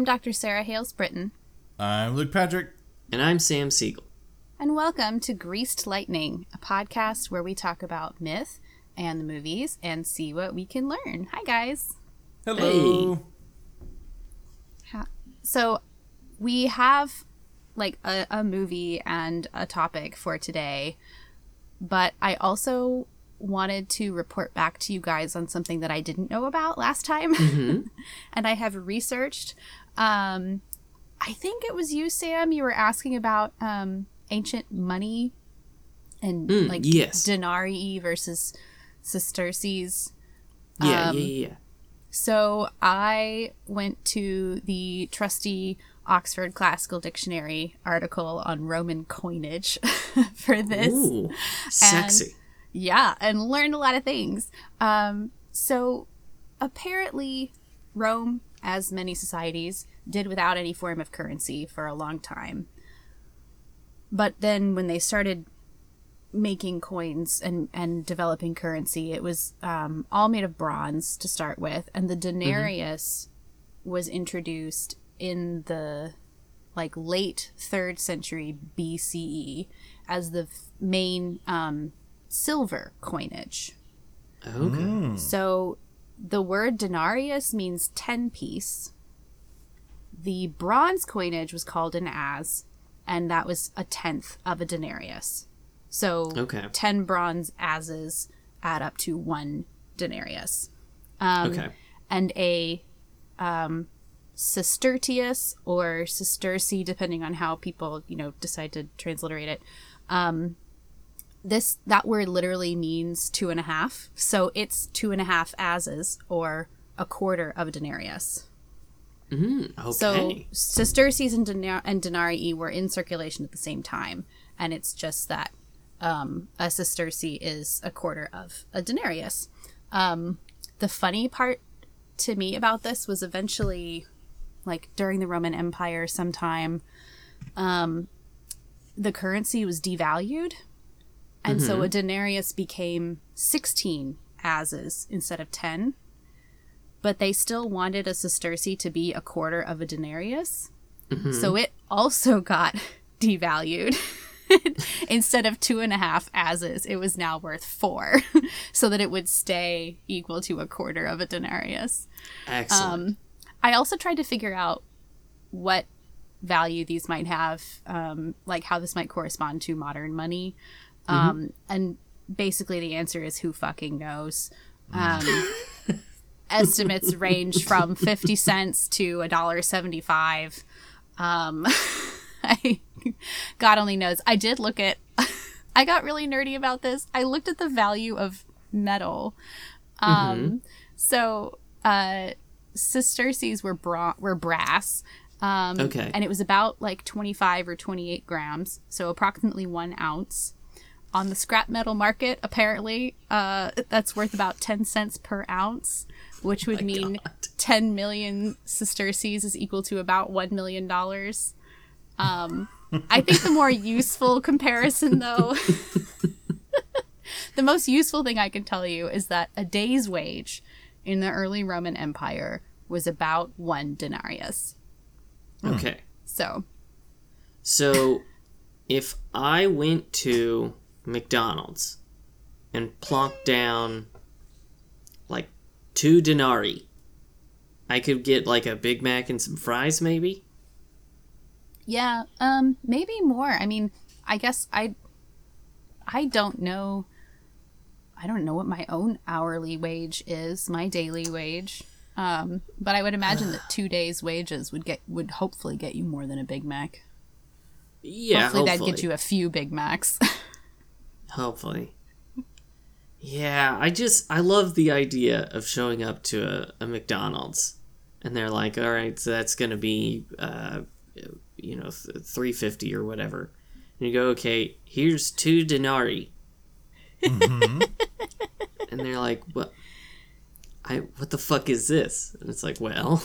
I'm Dr. Sara Hales Britton, I'm Luke Patrick. And I'm Sam Siegel. and welcome to Greased Lightning, a podcast where we talk about myth and the movies and see what we can learn. Hi, guys. Hello. Ha- So, we have like a, a movie and a topic for today, but I also wanted to report back to you guys on something that I didn't know about last time. Mm-hmm. and I have researched. Um, I think it was you, Sam. You were asking about um, ancient money and Mm, like yes. denarii versus sesterces. Yeah, Um, yeah, yeah, yeah. So I went to the trusty Oxford Classical Dictionary article on Roman coinage for this. Ooh, sexy. Yeah, and learned a lot of things. Um, so apparently, Rome, as many societies, did without any form of currency for a long time. But then when they started making coins and, and developing currency, it was um, all made of bronze to start with. And the denarius was introduced in the like late third century BCE as the f- main um, silver coinage. okay. So the word denarius means 10 piece. The bronze coinage was called an as, and that was a tenth of a denarius. So Okay. 10 bronze ases add up to one denarius. Um, okay. And a um, sestertius or sesterci, depending on how people, you know, decide to transliterate it. Um, this that word literally means two and a half, so it's two and a half ases or a quarter of a denarius. Mm, okay. So sesterces and, denar- and denarii were in circulation at the same time, and it's just that um, a sesterce is a quarter of a denarius. Um, the funny part to me about this was eventually, like during the Roman Empire, sometime, um, the currency was devalued, and so a denarius became sixteen ases instead of ten but they still wanted a sesterce to be a quarter of a denarius. So it also got devalued. Instead of two and a half ases, it was now worth four, so that it would stay equal to a quarter of a denarius. Excellent. Um, I also tried to figure out what value these might have, um, like how this might correspond to modern money. Um, and basically, the answer is who fucking knows. Um, estimates range from 50 cents to a dollar 75 um I, god only knows. I did look at i got really nerdy about this. I looked at the value of metal. Um so uh sesterces were bra- were brass. Um Okay. and it was about like 25 or 28 grams. So approximately one ounce on the scrap metal market apparently uh, that's worth about 10 cents per ounce which would mean 10 million sesterces is equal to about 1 million dollars. Um, i think the more useful comparison though the most useful thing i can tell you is that a day's wage in the early roman empire was about one denarius. Okay. so So, if I went to McDonald's and plonked down like two denarii, I could get like a Big Mac and some fries, maybe. Yeah, um, maybe more. I mean, I guess I, I don't know. I don't know what my own hourly wage is, my daily wage. Um, but I would imagine that two days' wages would get would hopefully get you more than a Big Mac. Yeah, hopefully, hopefully. that'd get you a few Big Macs. Hopefully. Yeah, I just I love the idea of showing up to a, a McDonald's and they're like, "All right, so that's going to be uh you know, th- 350 or whatever." And you go, "Okay, here's 2 denarii." and they're like, "What I what the fuck is this?" And it's like, "Well,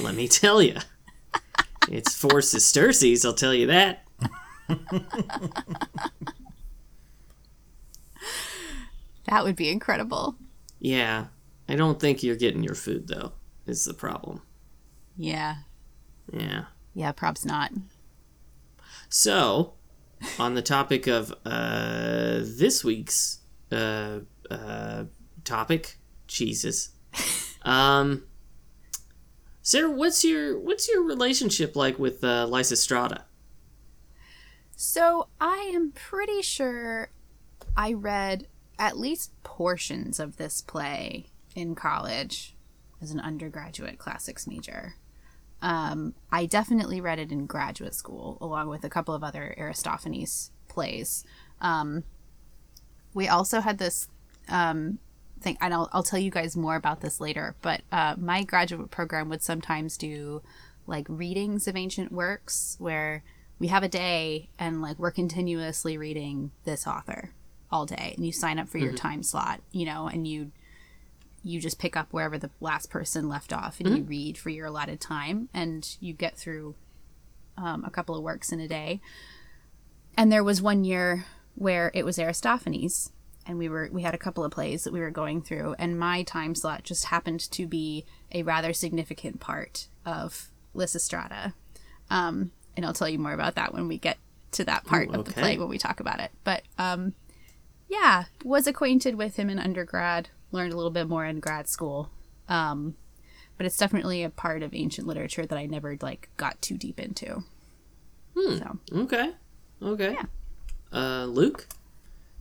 let me tell you. It's four sesterces, I'll tell you that." that would be incredible. Yeah, I don't think you're getting your food though. Is the problem? Yeah. Yeah. Yeah, props not. So, on the topic of uh, this week's uh, uh, topic, Jesus. Um, Sara, what's your what's your relationship like with uh, Lysistrata? So I am pretty sure I read at least portions of this play in college as an undergraduate classics major. Um, I definitely read it in graduate school, along with a couple of other Aristophanes plays. Um, we also had this um, thing, and I'll, I'll tell you guys more about this later, but uh, my graduate program would sometimes do like readings of ancient works where we have a day and like we're continuously reading this author all day and you sign up for your time slot you know and you you just pick up wherever the last person left off and you read for your allotted time and you get through um, a couple of works in a day. And there was one year where it was aristophanes and we were we had a couple of plays that we were going through and my time slot just happened to be a rather significant part of lysistrata. Um, and i'll tell you more about that when we get to that part Ooh, of the play when we talk about it. But um, yeah was acquainted with him in undergrad learned a little bit more in grad school um, but it's definitely a part of ancient literature that i never like got too deep into so Okay, okay. Yeah. Uh, Luke.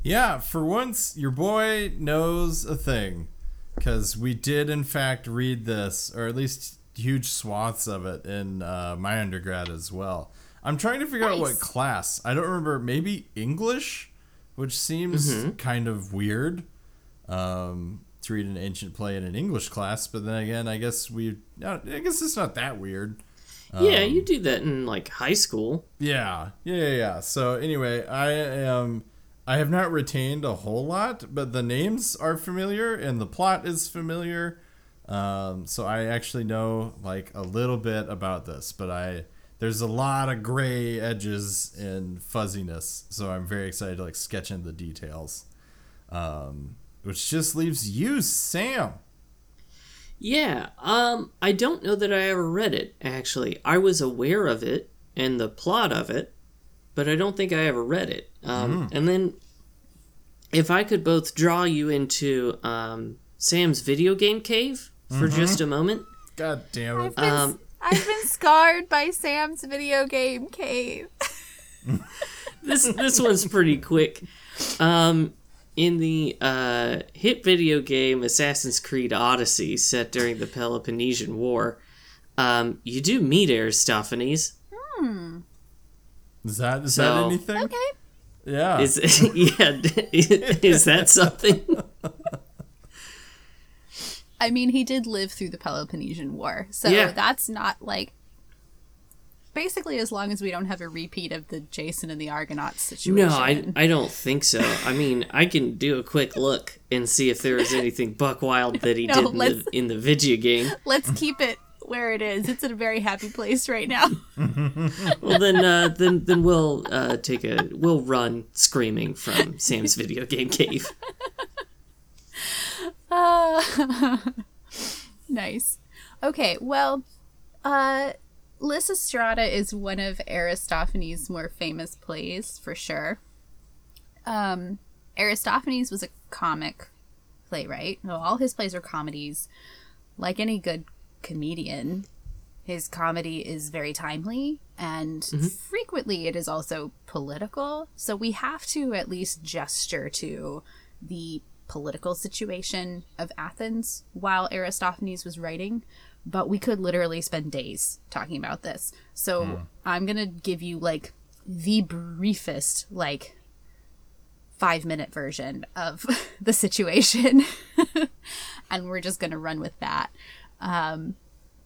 Yeah, for once, your boy knows a thing. Because we did, in fact, read this, or at least huge swaths of it in uh, my undergrad as well. I'm trying to figure out what class. I don't remember. Maybe English, which seems kind of weird um, to read an ancient play in an English class. But then again, I guess we. I guess it's not that weird. yeah, you do that in like high school. Yeah, yeah, yeah, yeah. So anyway, I am. I have not retained a whole lot, but the names are familiar and the plot is familiar. Um, so I actually know like a little bit about this, but I there's a lot of gray edges and fuzziness. So I'm very excited to like sketch in the details. Um, which just leaves you, Sam. Yeah, um, I don't know that I ever read it, actually. I was aware of it and the plot of it, but I don't think I ever read it. Um, And then, if I could both draw you into um, Sam's video game cave for just a moment. God damn it. Um, I've been scarred by Sam's video game cave. this this one's pretty quick. Um, in the uh, hit video game Assassin's Creed Odyssey, set during the Peloponnesian War, um, you do meet Aristophanes. Is that is So- that anything? Okay. Yeah. Is yeah? Is that something? I mean, he did live through the Peloponnesian War, so Yeah. that's not like. Basically, as long as we don't have a repeat of the Jason and the Argonauts situation. No, I, I don't think so. I mean, I can do a quick look and see if there was anything buck wild that he No, did in the, in the video game. Let's keep it where it is. It's in a very happy place right now. Well, then, uh, then, then we'll uh, take a we'll run screaming from Sam's video game cave. nice. Okay, well, uh, Lysistrata is one of Aristophanes' more famous plays, for sure. Um, Aristophanes was a comic playwright. All his plays are comedies. Like any good comedian, his comedy is very timely and frequently it is also political. So we have to at least gesture to the political situation of Athens while Aristophanes was writing. But we could literally spend days talking about this. So I'm going to give you like the briefest, like, five minute version of the situation. and we're just going to run with that. Um,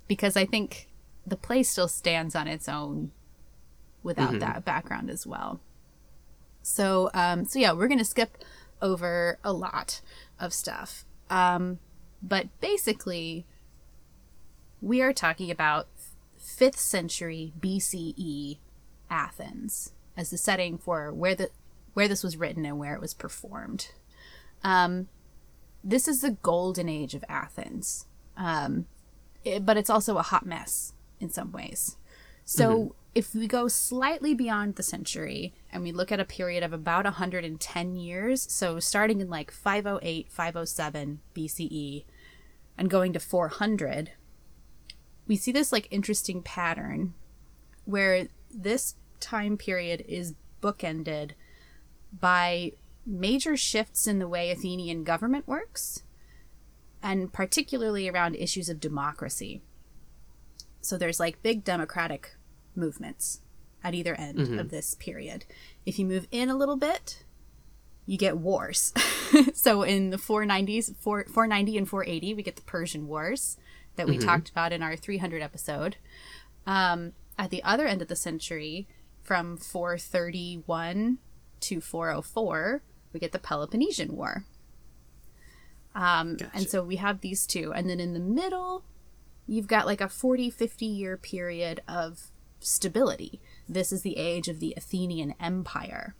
because I think the play still stands on its own without that background as well. So, um, so yeah, we're going to skip over a lot of stuff. Um, but basically, we are talking about 5th century BCE Athens as the setting for where the where this was written and where it was performed. Um, this is the golden age of Athens, um, it- but it's also a hot mess in some ways. So if we go slightly beyond the century and we look at a period of about 110 years, so starting in like 508, 507 BCE and going to 400, we see this like interesting pattern where this time period is bookended by major shifts in the way Athenian government works, and particularly around issues of democracy. So there's like big democratic movements at either end of this period. If you move in a little bit, you get wars. so in the 490s, 4, 490 and 480, we get the Persian Wars that we talked about in our 300 episode. Um, at the other end of the century, from 431 to 404, we get the Peloponnesian War. Um, And so we have these two. And then in the middle, you've got like a 40, 50 year period of stability. This is the age of the Athenian Empire.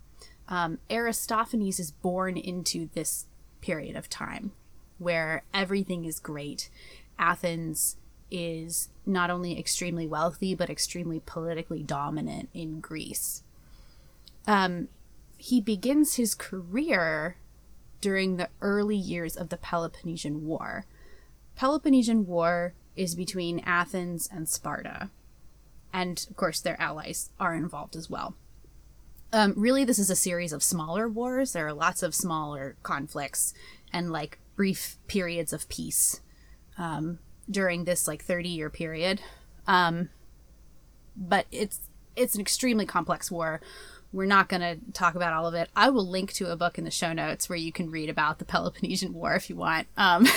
Um, Aristophanes is born into this period of time where everything is great. Athens is not only extremely wealthy, but extremely politically dominant in Greece. Um, he begins his career during the early years of the Peloponnesian War. Peloponnesian War is between Athens and Sparta. And of course, their allies are involved as well. Um, really, this is a series of smaller wars. There are lots of smaller conflicts and like brief periods of peace um, during this like 30 year period. Um, but it's it's an extremely complex war. We're not going to talk about all of it. I will link to a book in the show notes where you can read about the Peloponnesian War if you want. Um,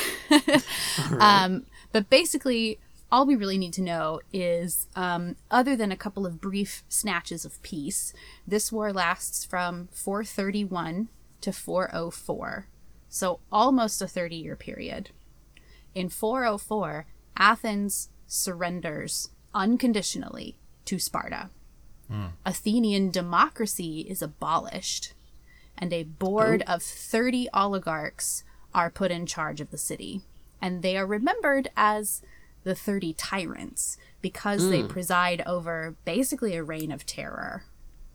um, but basically, all we really need to know is um, other than a couple of brief snatches of peace, this war lasts from 431 to 404. So almost a 30 year period. In 404, Athens surrenders unconditionally to Sparta. Athenian democracy is abolished, and a board of 30 oligarchs are put in charge of the city. And they are remembered as the 30 tyrants because they preside over basically a reign of terror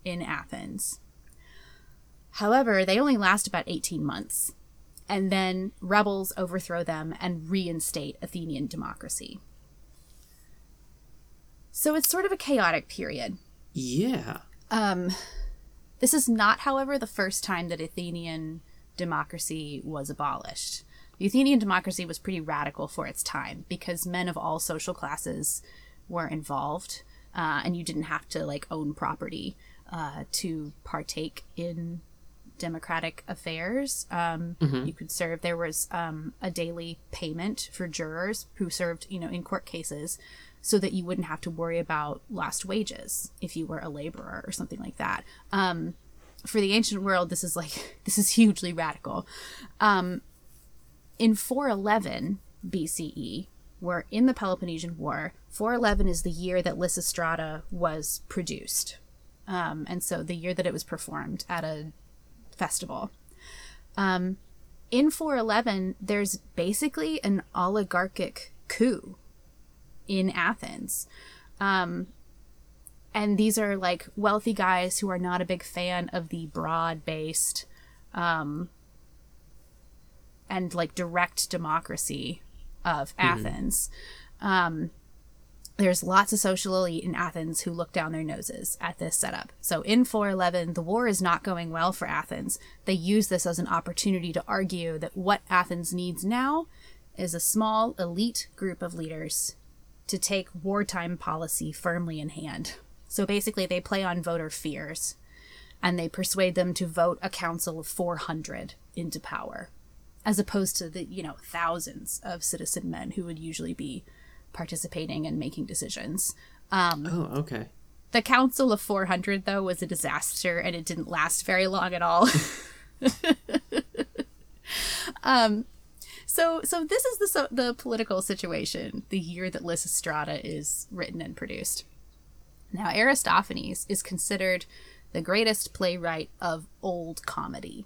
in Athens. However, they only last about 18 months, and then rebels overthrow them and reinstate Athenian democracy. So it's sort of a chaotic period. Yeah. Um, this is not, however, the first time that Athenian democracy was abolished. The Athenian democracy was pretty radical for its time because men of all social classes were involved, uh, and you didn't have to like own property uh, to partake in democratic affairs. Um, You could serve. There was um, a daily payment for jurors who served, you know, in court cases, so that you wouldn't have to worry about lost wages if you were a laborer or something like that. Um, for the ancient world, this is like this is hugely radical. Um, in 411 BCE, we're in the Peloponnesian War. 411 is the year that Lysistrata was produced, um, and so the year that it was performed at a festival. Um, in 411, there's basically an oligarchic coup in Athens. Um, and these are like wealthy guys who are not a big fan of the broad based um, and like direct democracy of Athens. Um, there's lots of social elite in Athens who look down their noses at this setup. So in 411, the war is not going well for Athens. They use this as an opportunity to argue that what Athens needs now is a small elite group of leaders to take wartime policy firmly in hand. So basically, they play on voter fears and they persuade them to vote a council of 400 into power, as opposed to the, you know, thousands of citizen men who would usually be participating and making decisions. Oh, okay. The Council of 400, though, was a disaster and it didn't last very long at all. um, so, so this is the so, the political situation the year that Lysistrata is written and produced. Now, Aristophanes is considered the greatest playwright of old comedy.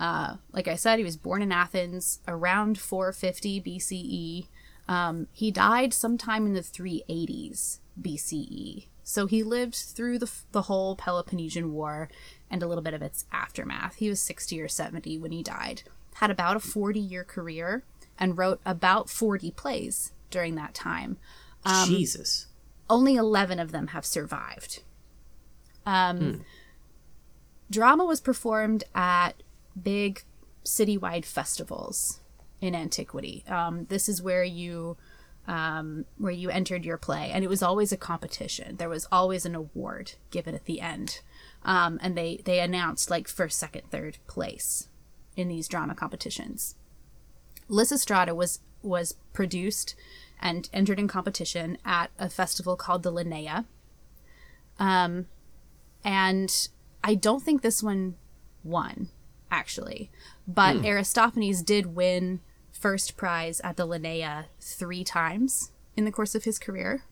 Uh, like I said, he was born in Athens around 450 BCE. Um, he died sometime in the 380s BCE. So he lived through the, the whole Peloponnesian War and a little bit of its aftermath. He was 60 or 70 when he died. Had about a 40 year career and wrote about 40 plays during that time. Um, Jesus. Only 11 of them have survived. Um, Drama was performed at big citywide festivals in antiquity. Um, this is where you um, where you entered your play, and it was always a competition. There was always an award given at the end, um, and they they announced like first, second, third place in these drama competitions. Lysistrata was was produced and entered in competition at a festival called the Lenaia. Um, and I don't think this one won, actually. But Aristophanes did win first prize at the Lenaia three times in the course of his career.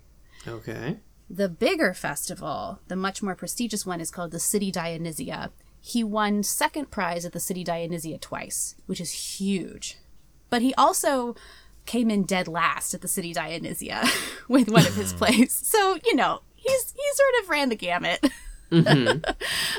Okay. The bigger festival, the much more prestigious one, is called the City Dionysia. He won second prize at the City Dionysia twice, which is huge. But he also came in dead last at the City Dionysia with one of his plays. So, you know, he's he sort of ran the gamut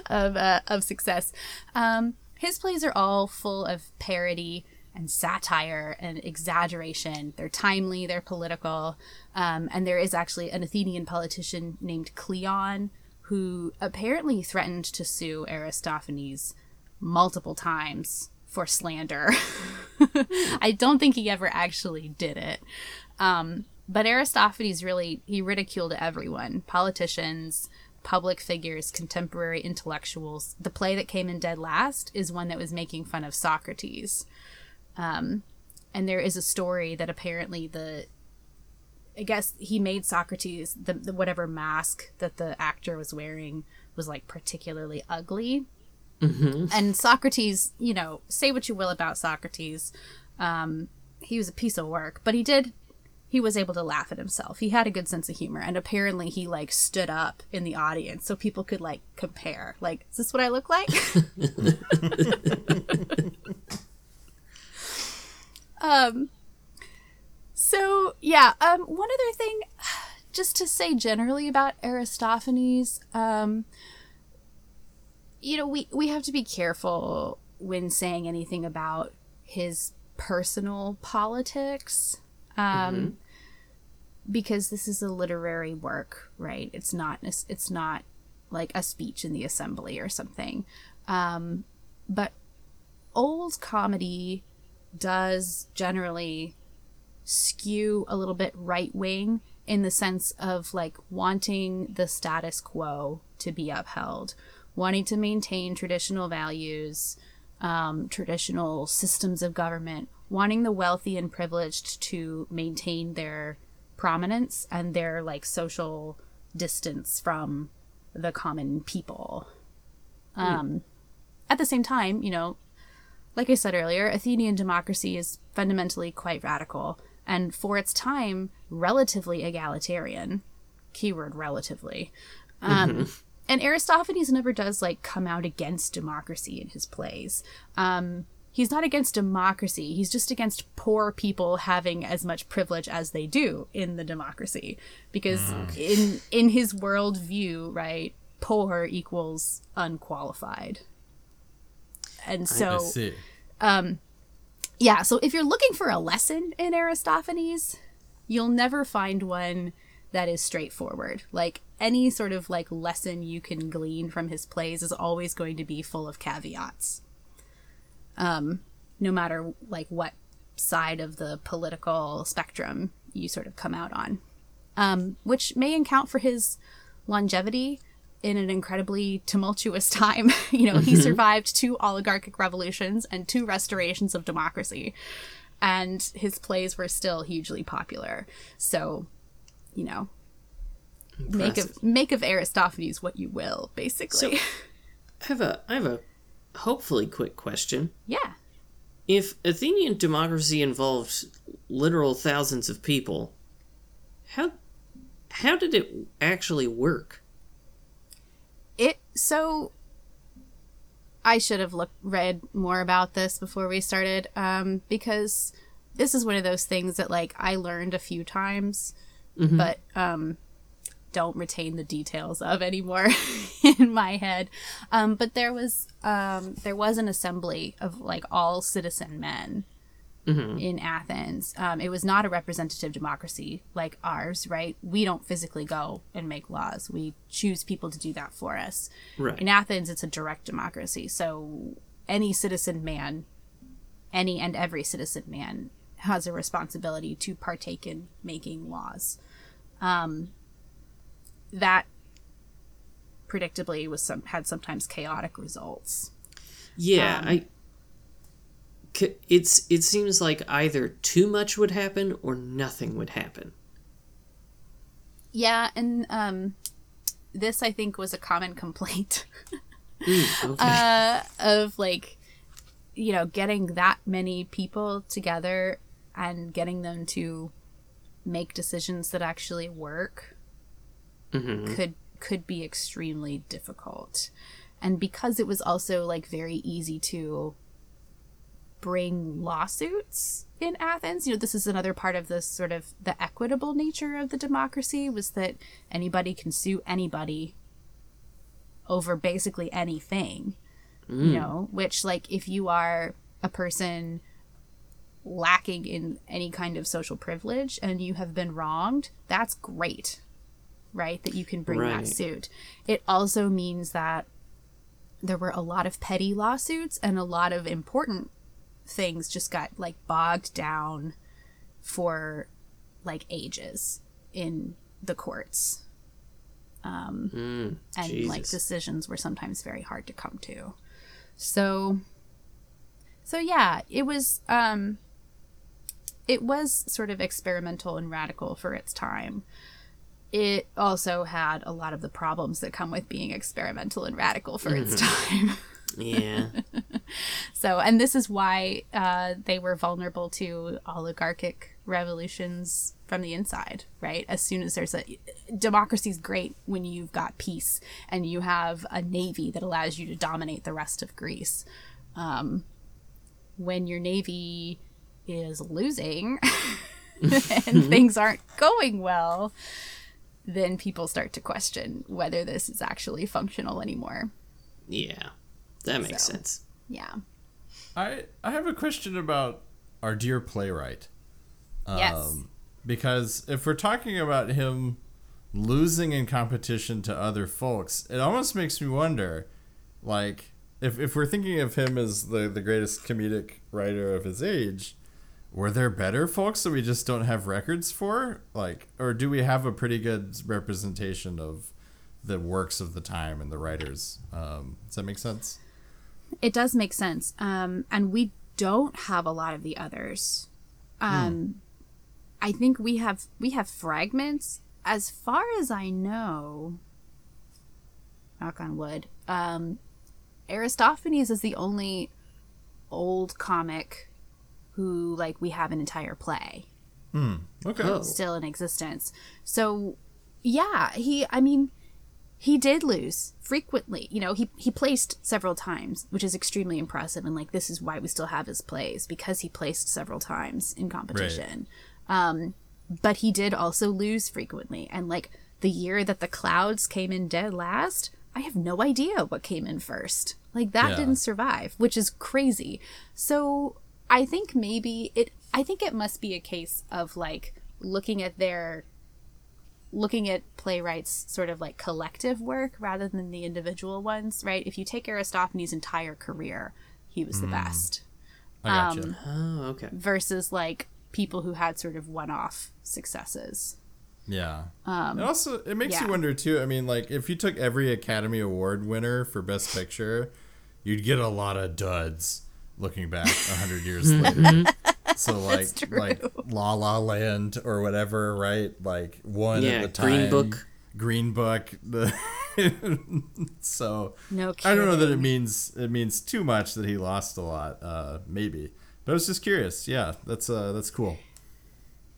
of uh, of success. Um, his plays are all full of parody and satire and exaggeration. They're timely, they're political, um, and there is actually an Athenian politician named Cleon who apparently threatened to sue Aristophanes multiple times for slander. I don't think he ever actually did it. Um, but Aristophanes really he ridiculed everyone, politicians, public figures, contemporary intellectuals. The play that came in dead last is one that was making fun of Socrates. Um, and there is a story that apparently the I guess he made Socrates the, the whatever mask that the actor was wearing was like particularly ugly. And Socrates, you know, say what you will about Socrates, um, he was a piece of work, but he did he was able to laugh at himself. He had a good sense of humor, and apparently he like stood up in the audience so people could like compare. Like, is this what I look like? um. So yeah, um, one other thing, just to say generally about Aristophanes, um, you know, we we have to be careful when saying anything about his personal politics um, because this is a literary work, right? It's not it's not like a speech in the assembly or something. Um, but old comedy does generally skew a little bit right wing in the sense of like wanting the status quo to be upheld, wanting to maintain traditional values, um, traditional systems of government, wanting the wealthy and privileged to maintain their prominence and their like social distance from the common people. Um, At the same time, you know, like I said earlier, Athenian democracy is fundamentally quite radical and for its time, relatively egalitarian. Keyword relatively. Um, And Aristophanes never does like come out against democracy in his plays. Um, he's not against democracy. He's just against poor people having as much privilege as they do in the democracy, because in in his worldview, right, poor equals unqualified. And so see. yeah, so if you're looking for a lesson in Aristophanes, you'll never find one that is straightforward. Like any sort of like lesson you can glean from his plays is always going to be full of caveats. Um, no matter like what side of the political spectrum you sort of come out on. Um, which may account for his longevity in an incredibly tumultuous time. you know, he survived two oligarchic revolutions and two restorations of democracy. And his plays were still hugely popular. So, you know, make of make of Aristophanes what you will, basically. So- I have a I have a hopefully quick question. yeah. If Athenian democracy involved literal thousands of people, how how did it actually work? It so I should have looked read more about this before we started um, because this is one of those things that like I learned a few times, but um, don't retain the details of anymore in my head. Um, but there was um, there was an assembly of like all citizen men in Athens. Um, it was not a representative democracy like ours, right? We don't physically go and make laws. We choose people to do that for us. Right. In Athens, it's a direct democracy. So any citizen man, any and every citizen man, has a responsibility to partake in making laws. Um, that predictably was some had sometimes chaotic results. Yeah, Um, I. It's it seems like either too much would happen or nothing would happen. Yeah, and um, this I think was a common complaint Mm, okay. uh, of like, you know, getting that many people together and getting them to make decisions that actually work Mhm. could could be extremely difficult. And because it was also like very easy to bring lawsuits in Athens, you know, this is another part of this sort of the equitable nature of the democracy was that anybody can sue anybody over basically anything. You know, which like if you are a person lacking in any kind of social privilege and you have been wronged, that's great. Right? That you can bring Right. that suit. It also means that there were a lot of petty lawsuits and a lot of important things just got like bogged down for like ages in the courts. Um, Mm, and like decisions were sometimes very hard to come to. So so yeah, it was um it was sort of experimental and radical for its time. It also had a lot of the problems that come with being experimental and radical for its time. yeah. So, and this is why uh, they were vulnerable to oligarchic revolutions from the inside, right? As soon as there's a democracy's great when you've got peace and you have a navy that allows you to dominate the rest of Greece. Um, when your navy is losing and things aren't going well, then people start to question whether this is actually functional anymore. Yeah. That makes So. sense. Yeah. I I have a question about our dear playwright. Yes. Um, because if we're talking about him losing in competition to other folks, it almost makes me wonder, like, if, if we're thinking of him as the, the greatest comedic writer of his age, were there better folks that we just don't have records for? Like, or do we have a pretty good representation of the works of the time and the writers? Um, does that make sense? it does make sense um and we don't have a lot of the others um i think we have we have fragments as far as i know knock on wood um aristophanes is the only old comic who like we have an entire play Okay. Oh. still in existence. So, yeah, he, I mean, he did lose frequently. You know, he, he placed several times, which is extremely impressive. And, like, this is why we still have his plays because he placed several times in competition. Um, but he did also lose frequently. And, like, the year that the clouds came in dead last, I have no idea what came in first. Like, that Yeah. didn't survive, which is crazy. So, I think maybe it, I think it must be a case of, like, looking at their looking at playwrights sort of like collective work rather than the individual ones, right? If you take Aristophanes' entire career, he was the best. I gotcha. um, Oh, okay. Versus like people who had sort of one-off successes. Yeah. and also, it makes Um, yeah. you wonder too. I mean, like if you took every Academy Award winner for Best Picture, you'd get a lot of duds. Looking back a hundred years later, so like true. like La La Land or whatever, right? Like one Yeah, at the time. Green Book. Green Book. The so No I don't know that it means it means too much that he lost a lot. Uh, maybe, but I was just curious. Yeah, that's uh, that's cool.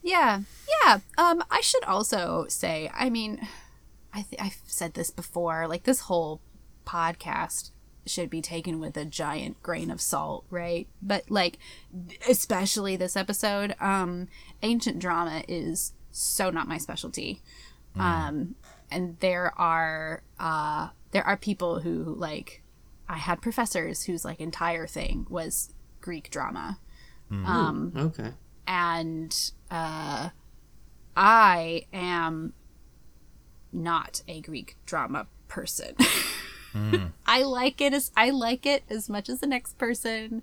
Yeah, yeah. Um, I should also say, I mean, I th- I've said this before. Like this whole podcast should be taken with a giant grain of salt, right? But like especially this episode, um ancient drama is so not my specialty. Um and there are uh there are people who like I had professors whose like entire thing was Greek drama. Um Okay. and uh, I am not a Greek drama person. I like it as I like it as much as the next person,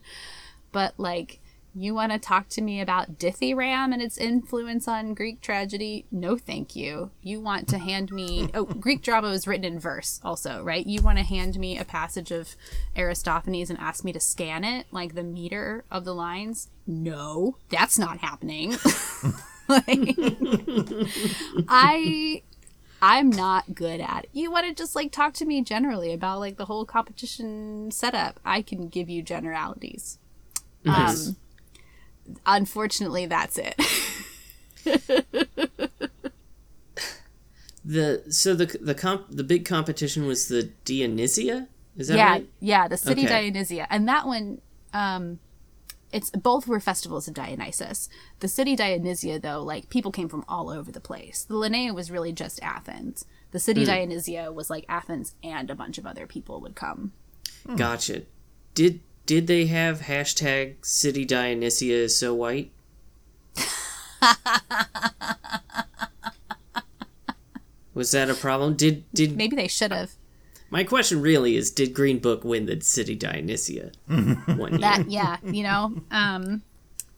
but like you want to talk to me about dithyramb and its influence on Greek tragedy? No, thank you. You want to hand me oh Greek drama was written in verse also, right? You want to hand me a passage of Aristophanes and ask me to scan it like the meter of the lines? No, that's not happening. like, I I'm not good at it. You want to just like talk to me generally about like the whole competition setup. I can give you generalities. Nice. Um, unfortunately, that's it. the so the the comp the big competition was the Dionysia. Is that yeah, right? yeah, Yeah, the city Okay. Dionysia, and that one, um, it's both were festivals of Dionysus. The city Dionysia, though, like people came from all over the place. The Lenaia was really just Athens. The city hmm. Dionysia was like Athens, and a bunch of other people would come. Hmm. Gotcha. Did did they have hashtag City Dionysia is so white? Was that a problem? Did did Maybe they should have. My question really is did Green Book win the City Dionysia one year? That yeah, you know, um,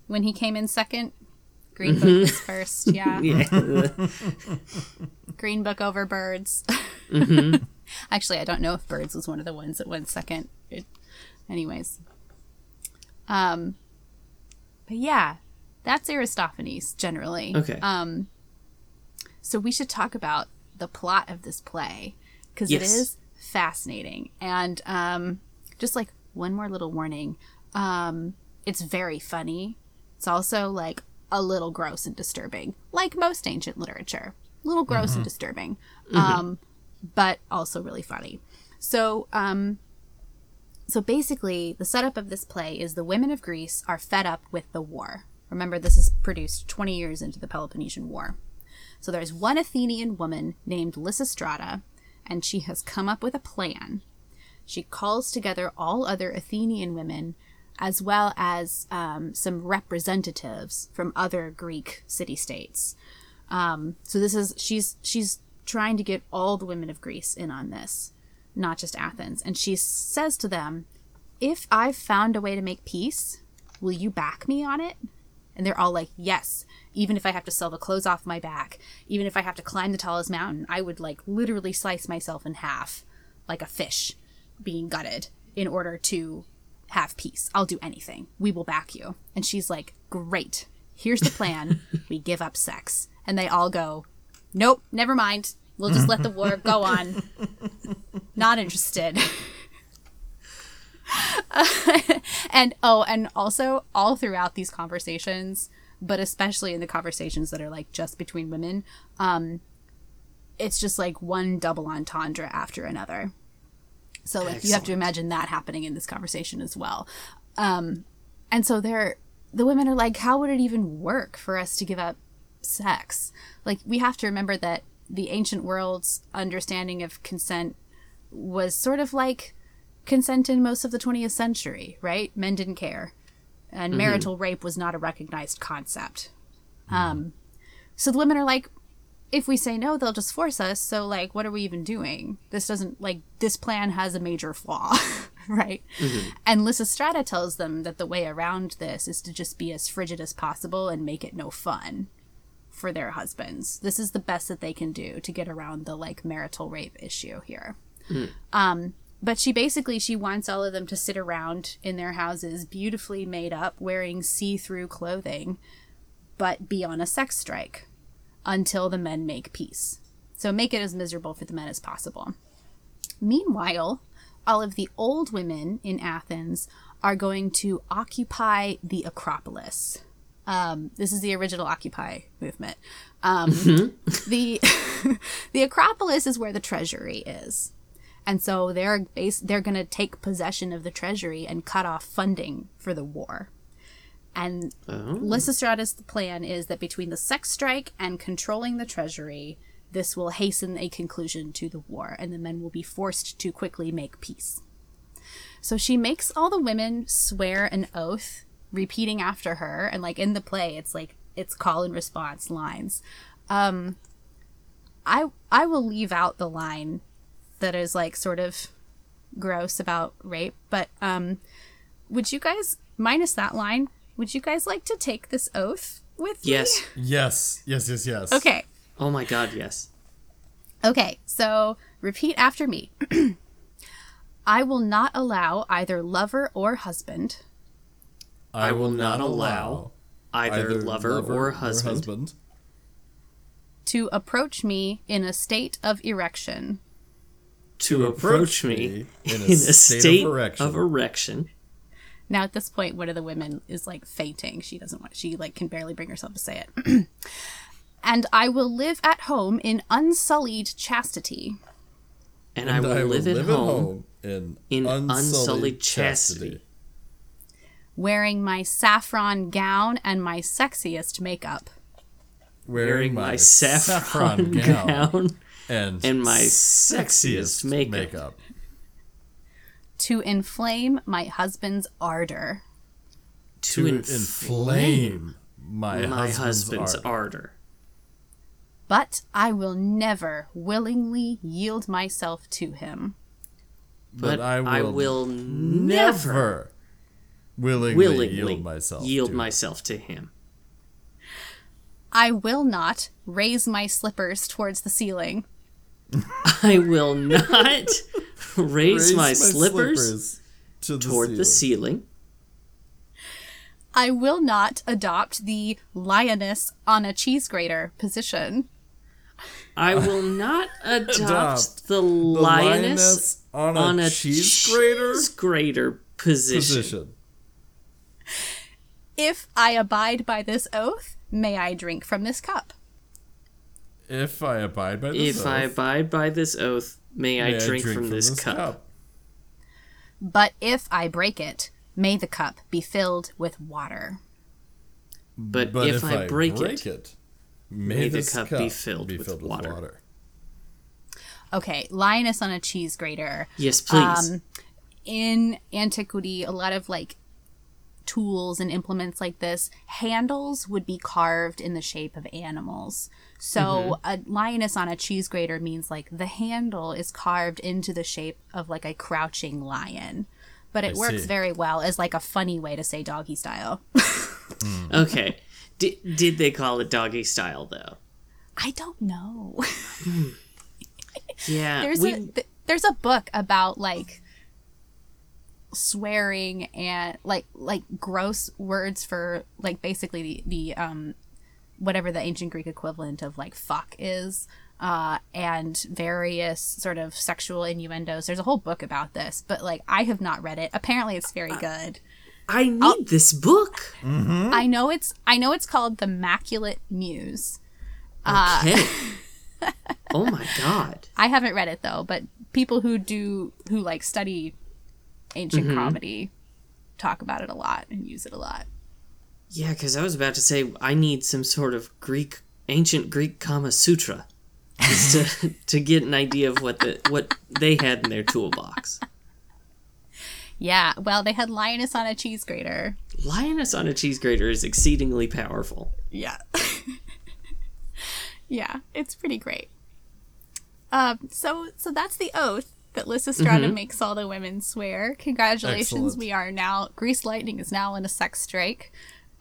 when he came in second, Green Book was first. Yeah, yeah. Green Book over Birds. Actually, I don't know if Birds was one of the ones that went second. It, anyways, um, but yeah, that's Aristophanes generally. Okay. Um, so we should talk about the plot of this play because it Yes. is fascinating. And um, just like one more little warning. Um, it's very funny. It's also like a little gross and disturbing like most ancient literature. A little gross and disturbing. Um, but also really funny. So um, so basically the setup of this play is the women of greece are fed up with the war. Remember this is produced 20 years into the peloponnesian war. So there's one Athenian woman named Lysistrata, and she has come up with a plan. She calls together all other Athenian women, as well as um, some representatives from other Greek city states. Um, so this is she's she's trying to get all the women of Greece in on this, not just Athens. And she says to them, "If I've found a way to make peace, will you back me on it?" And they're all like, yes, even if I have to sell the clothes off my back, even if I have to climb the tallest mountain, I would like literally slice myself in half like a fish being gutted in order to have peace. I'll do anything. We will back you. And she's like, great. Here's the plan. we give up sex. And they all go, nope, never mind. We'll just let the war go on. Not interested. and oh, and also all throughout these conversations, but especially in the conversations that are like just between women, um, it's just like one double entendre after another. So like you have to imagine that happening in this conversation as well. Um, and so they're the women are like, how would it even work for us to give up sex? Like we have to remember that the ancient world's understanding of consent was sort of like consent in most of the 20th century, right? Men didn't care. And marital rape was not a recognized concept. Um, so the women are like, if we say no, they'll just force us. So, like, what are we even doing? This doesn't, like, this plan has a major flaw, right? And Lysistrata tells them that the way around this is to just be as frigid as possible and make it no fun for their husbands. This is the best that they can do to get around the, like, marital rape issue here. Um, but she basically she wants all of them to sit around in their houses beautifully made up wearing see-through clothing but be on a sex strike until the men make peace. So make it as miserable for the men as possible. Meanwhile all of the old women in athens are going to occupy the acropolis. Um, this is the original occupy movement. Um, the the acropolis is where the treasury is and so they're base they're going to take possession of the treasury and cut off funding for the war. And Oh. Lysistrata's plan is that between the sex strike and controlling the treasury, this will hasten a conclusion to the war, and the men will be forced to quickly make peace. So she makes all the women swear an oath, repeating after her, and like in the play, it's like it's call and response lines. Um, I I will leave out the line that is like sort of gross about rape, but um, would you guys minus that line? Would you guys like to take this oath with me? Yes. Yes, yes, yes, yes. Okay. Oh my god, yes. Okay, so repeat after me. I will not allow either lover or husband I, will not allow either, lover, or husband, to approach me in a state of erection, to approach me in a, in a state, state of erection. of erection. Now at this point one of the women is like fainting. She doesn't want she like can barely bring herself to say it. and I will live at home in unsullied chastity, And, I will live at home, in, in unsullied, unsullied chastity. chastity. wearing my saffron gown and my sexiest makeup. Wearing, my, my saffron, saffron gown, gown and, and my sexiest sexiest makeup. makeup. To inflame my husband's ardor. to, to inflame inflame my, my husband's, husband's art. ardor. But I will never willingly yield myself to him. But, I will, I will never never willingly, willingly yield myself. yield to myself to him. I will not raise my slippers towards the ceiling. I will not raise, Raise my, slippers, to the toward the ceiling. ceiling. I will not adopt the lioness on a cheese grater position. I will not adopt, Adopt the, The lioness, on a, on a cheese grater cheese grater position. position. If I abide by this oath, may I drink from this cup. If I abide by this If I oath, abide by this oath, may, I, may drink from, this, cup. But if I break it, may the cup be filled with water. But, But if, I, break, it, it, may, may the this cup be filled with water. Okay, lioness on a cheese grater. yes, please. Um, in antiquity, a lot of like tools and implements like this, handles would be carved in the shape of animals. So mm-hmm. a lioness on a cheese grater means like the handle is carved into the shape of like a crouching lion. But it I works see. very well as like a funny way to say doggy style. Hmm. okay. Did, did they call it doggy style though? I don't know. Hmm. Yeah. there's we, a th- there's a book about like swearing and like like gross words for like basically the, the um whatever the ancient greek equivalent of like fuck is uh and various sort of sexual innuendos there's a whole book about this but like i have not read it apparently it's very good I need this book. i know it's i know it's called the maculate muse Uh, Okay. oh my god. I haven't read it though, but people who do who like study ancient comedy talk about it a lot and use it a lot. Yeah, because I was about to say I need some sort of Greek, ancient Greek Kama Sutra, just to to get an idea of what the what they had in their toolbox. Yeah, well, they had lioness on a cheese grater. Lioness on a cheese grater is exceedingly powerful. Yeah. yeah, it's pretty great. Um, so so that's the oath that Lysistrata makes all the women swear. Congratulations, Excellent. we are now Grease Lightning is now in a sex strike.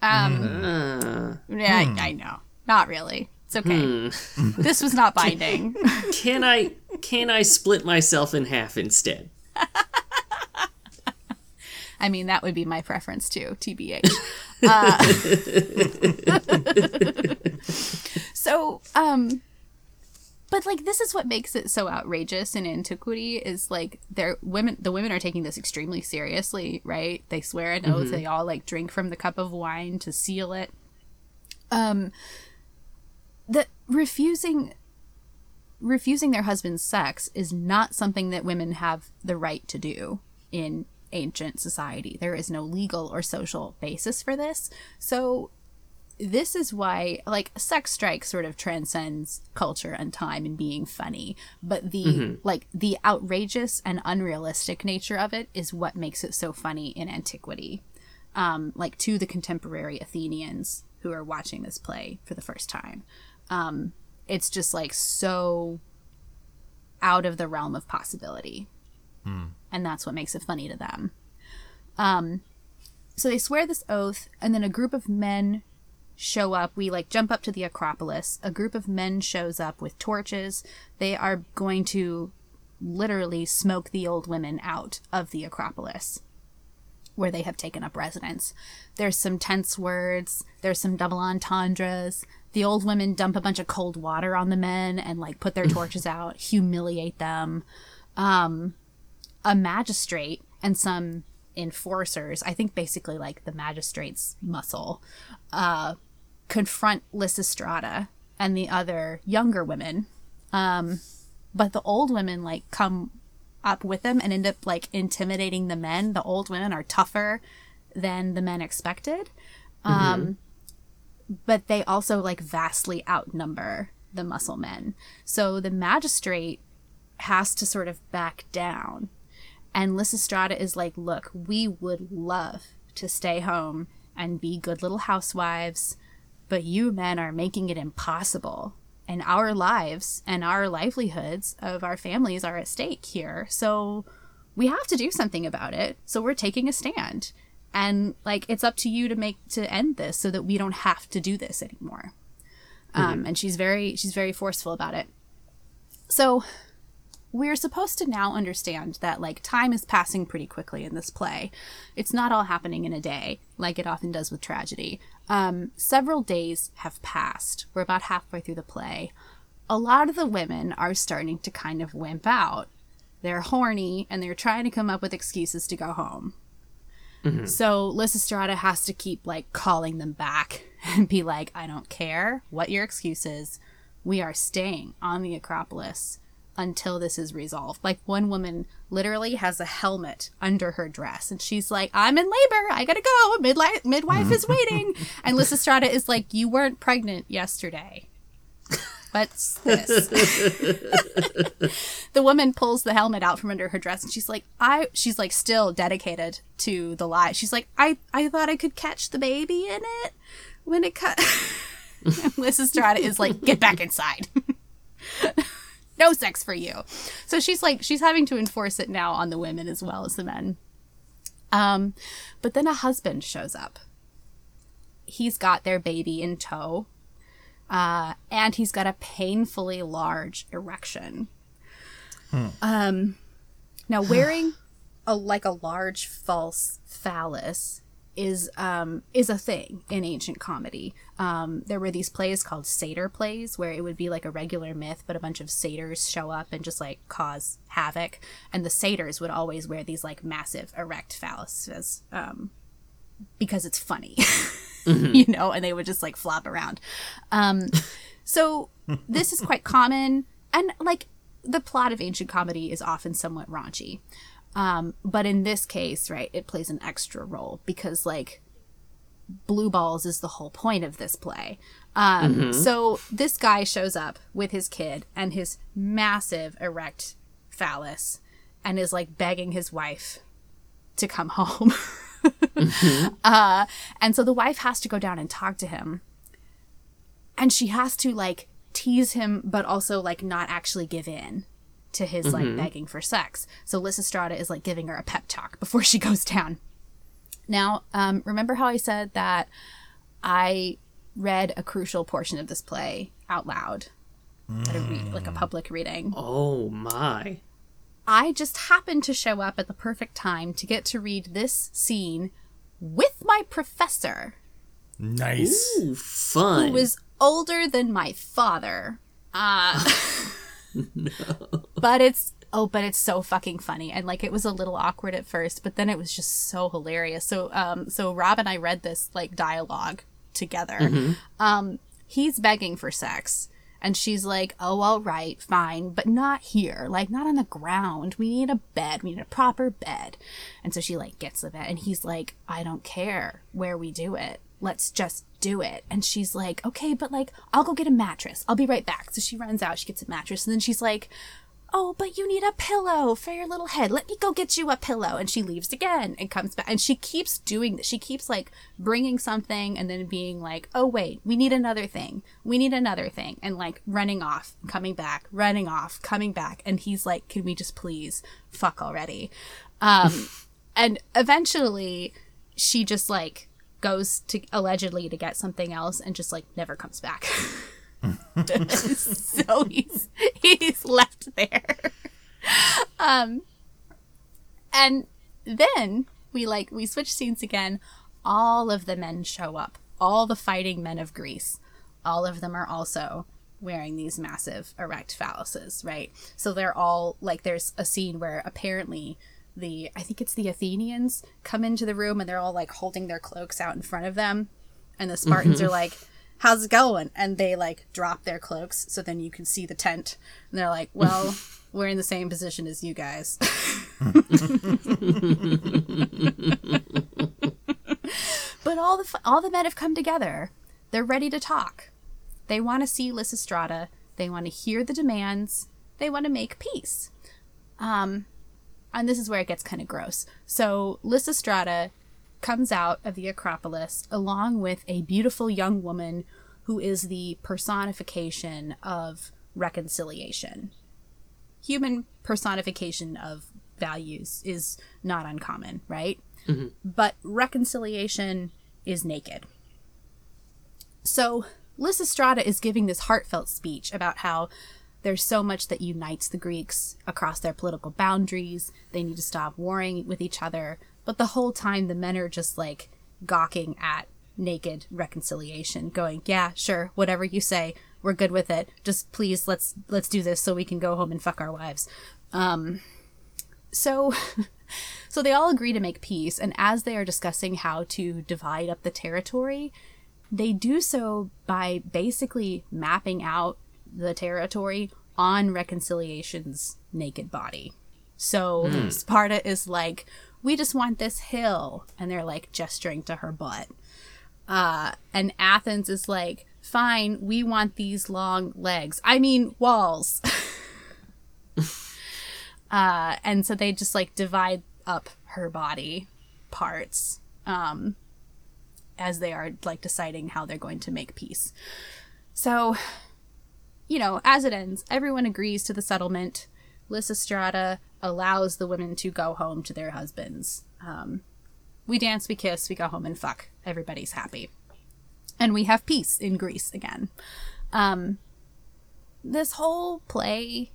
Um, Uh, yeah, I, I know, not really. It's okay. this was not binding. can I can I split myself in half instead? I mean, that would be my preference too, TBH. Uh, so, um, but like, this is what makes it so outrageous in antiquity is like, they're women, the women are taking this extremely seriously, right? They swear an oath, they all like drink from the cup of wine to seal it. Um, the refusing refusing their husband's sex is not something that women have the right to do in ancient society. There is no legal or social basis for this. So this is why like sex strike sort of transcends culture and time and being funny but the like the outrageous and unrealistic nature of it is what makes it so funny in antiquity um like to the contemporary athenians who are watching this play for the first time. Um it's just like so out of the realm of possibility. And that's what makes it funny to them. Um so they swear this oath and then a group of men show up. We like jump up to the Acropolis. A group of men shows up with torches. They are going to literally smoke the old women out of the Acropolis where they have taken up residence. There's some tense words, there's some double entendres. The old women dump a bunch of cold water on the men and like put their torches out, humiliate them. Um a magistrate and some enforcers, I think basically like the magistrate's muscle, uh, confront Lysistrata and the other younger women. Um, but the old women like come up with them and end up like intimidating the men. The old women are tougher than the men expected. Um, but they also like vastly outnumber the muscle men. So the magistrate has to sort of back down. And Lysistrata is like, look, we would love to stay home and be good little housewives, but you men are making it impossible. And our lives and our livelihoods of our families are at stake here. So we have to do something about it. So we're taking a stand. And like it's up to you to make to end this so that we don't have to do this anymore. Um, and she's very she's very forceful about it. So we're supposed to now understand that like time is passing pretty quickly in this play. It's not all happening in a day, like it often does with tragedy. Um, several days have passed. We're about halfway through the play. A lot of the women are starting to kind of wimp out. They're horny and they're trying to come up with excuses to go home. So Lysistrata has to keep like calling them back and be like, I don't care what your excuse is. We are staying on the Acropolis until this is resolved. Like one woman literally has a helmet under her dress and she's like, I'm in labor. I gotta go. Midli- midwife is waiting. and Lysistrata is like, You weren't pregnant yesterday. What's this? the woman pulls the helmet out from under her dress and she's like, I she's like still dedicated to the lie. She's like, I I thought I could catch the baby in it when it cut Lysistrata is like, get back inside. No sex for you. So she's like she's having to enforce it now on the women as well as the men. Um but then a husband shows up. He's got their baby in tow. Uh, and he's got a painfully large erection. Um, now wearing a like a large false phallus is um is a thing in ancient comedy. Um, there were these plays called satyr plays where it would be like a regular myth, but a bunch of satyrs show up and just like cause havoc, and the satyrs would always wear these like massive erect phalluses um, because it's funny. you know, and they would just like flop around. Um, so this is quite common, and like the plot of ancient comedy is often somewhat raunchy. Um, but in this case, right, it plays an extra role because like blue balls is the whole point of this play. Um, So this guy shows up with his kid and his massive erect phallus and is like begging his wife to come home. uh, and so the wife has to go down and talk to him. And she has to like tease him, but also like not actually give in to his like begging for sex. So Lysistrata is like giving her a pep talk before she goes down. Now, um, remember how I said that I read a crucial portion of this play out loud at a read, like a public reading. Oh my. I just happened to show up at the perfect time to get to read this scene with my professor, Nice. Ooh, fun. who was older than my father. Uh, But it's oh, but it's so fucking funny, and like it was a little awkward at first, but then it was just so hilarious. So um, so Rob and I read this like dialogue together. Um, he's begging for sex, And she's like, oh, all right, fine, but not here. Like, not on the ground. We need a bed. We need a proper bed. And so she, like, gets the bed. And he's like, I don't care where we do it. Let's just do it. And she's like, okay, but like, I'll go get a mattress. I'll be right back. So she runs out. She gets a mattress. And then she's like, oh, but you need a pillow for your little head. Let me go get you a pillow. And she leaves again and comes back. And she keeps doing this. She keeps like bringing something and then being like, oh, wait, we need another thing. We need another thing. And like running off, coming back, running off, coming back. And he's like, can we just please fuck already? Um, and eventually she just like goes to allegedly to get something else and just like never comes back. so he's he's left there. Um and then we like we switch scenes again. All of the men show up. All the fighting men of Greece. All of them are also wearing these massive erect phalluses, right? So they're all like there's a scene where apparently the I think it's the Athenians come into the room and they're all like holding their cloaks out in front of them and the Spartans are like how's it going? And they like drop their cloaks so then you can see the tent. And they're like, well, we're in the same position as you guys. but all the all the men have come together. They're ready to talk. They want to see Lysistrata. They want to hear the demands. They want to make peace. Um, and this is where it gets kind of gross. So Lysistrata comes out of the Acropolis along with a beautiful young woman who is the personification of reconciliation. Human personification of values is not uncommon, right? Mm-hmm. But reconciliation is naked. So Lysistrata is giving this heartfelt speech about how there's so much that unites the Greeks across their political boundaries. They need to stop warring with each other. But the whole time, the men are just like gawking at naked reconciliation, going, "Yeah, sure, whatever you say, we're good with it. Just please, let's let's do this so we can go home and fuck our wives." Um, so, so they all agree to make peace, and as they are discussing how to divide up the territory, they do so by basically mapping out the territory on reconciliation's naked body. So mm. Sparta is like, we just want this hill. And they're like gesturing to her butt. Uh, and Athens is like, fine, we want these long legs. I mean, walls. uh, and so they just like divide up her body parts um, as they are like deciding how they're going to make peace. So, you know, as it ends, everyone agrees to the settlement. Lysistrata allows the women to go home to their husbands. Um, we dance, we kiss, we go home and fuck. Everybody's happy. And we have peace in Greece again. Um, this whole play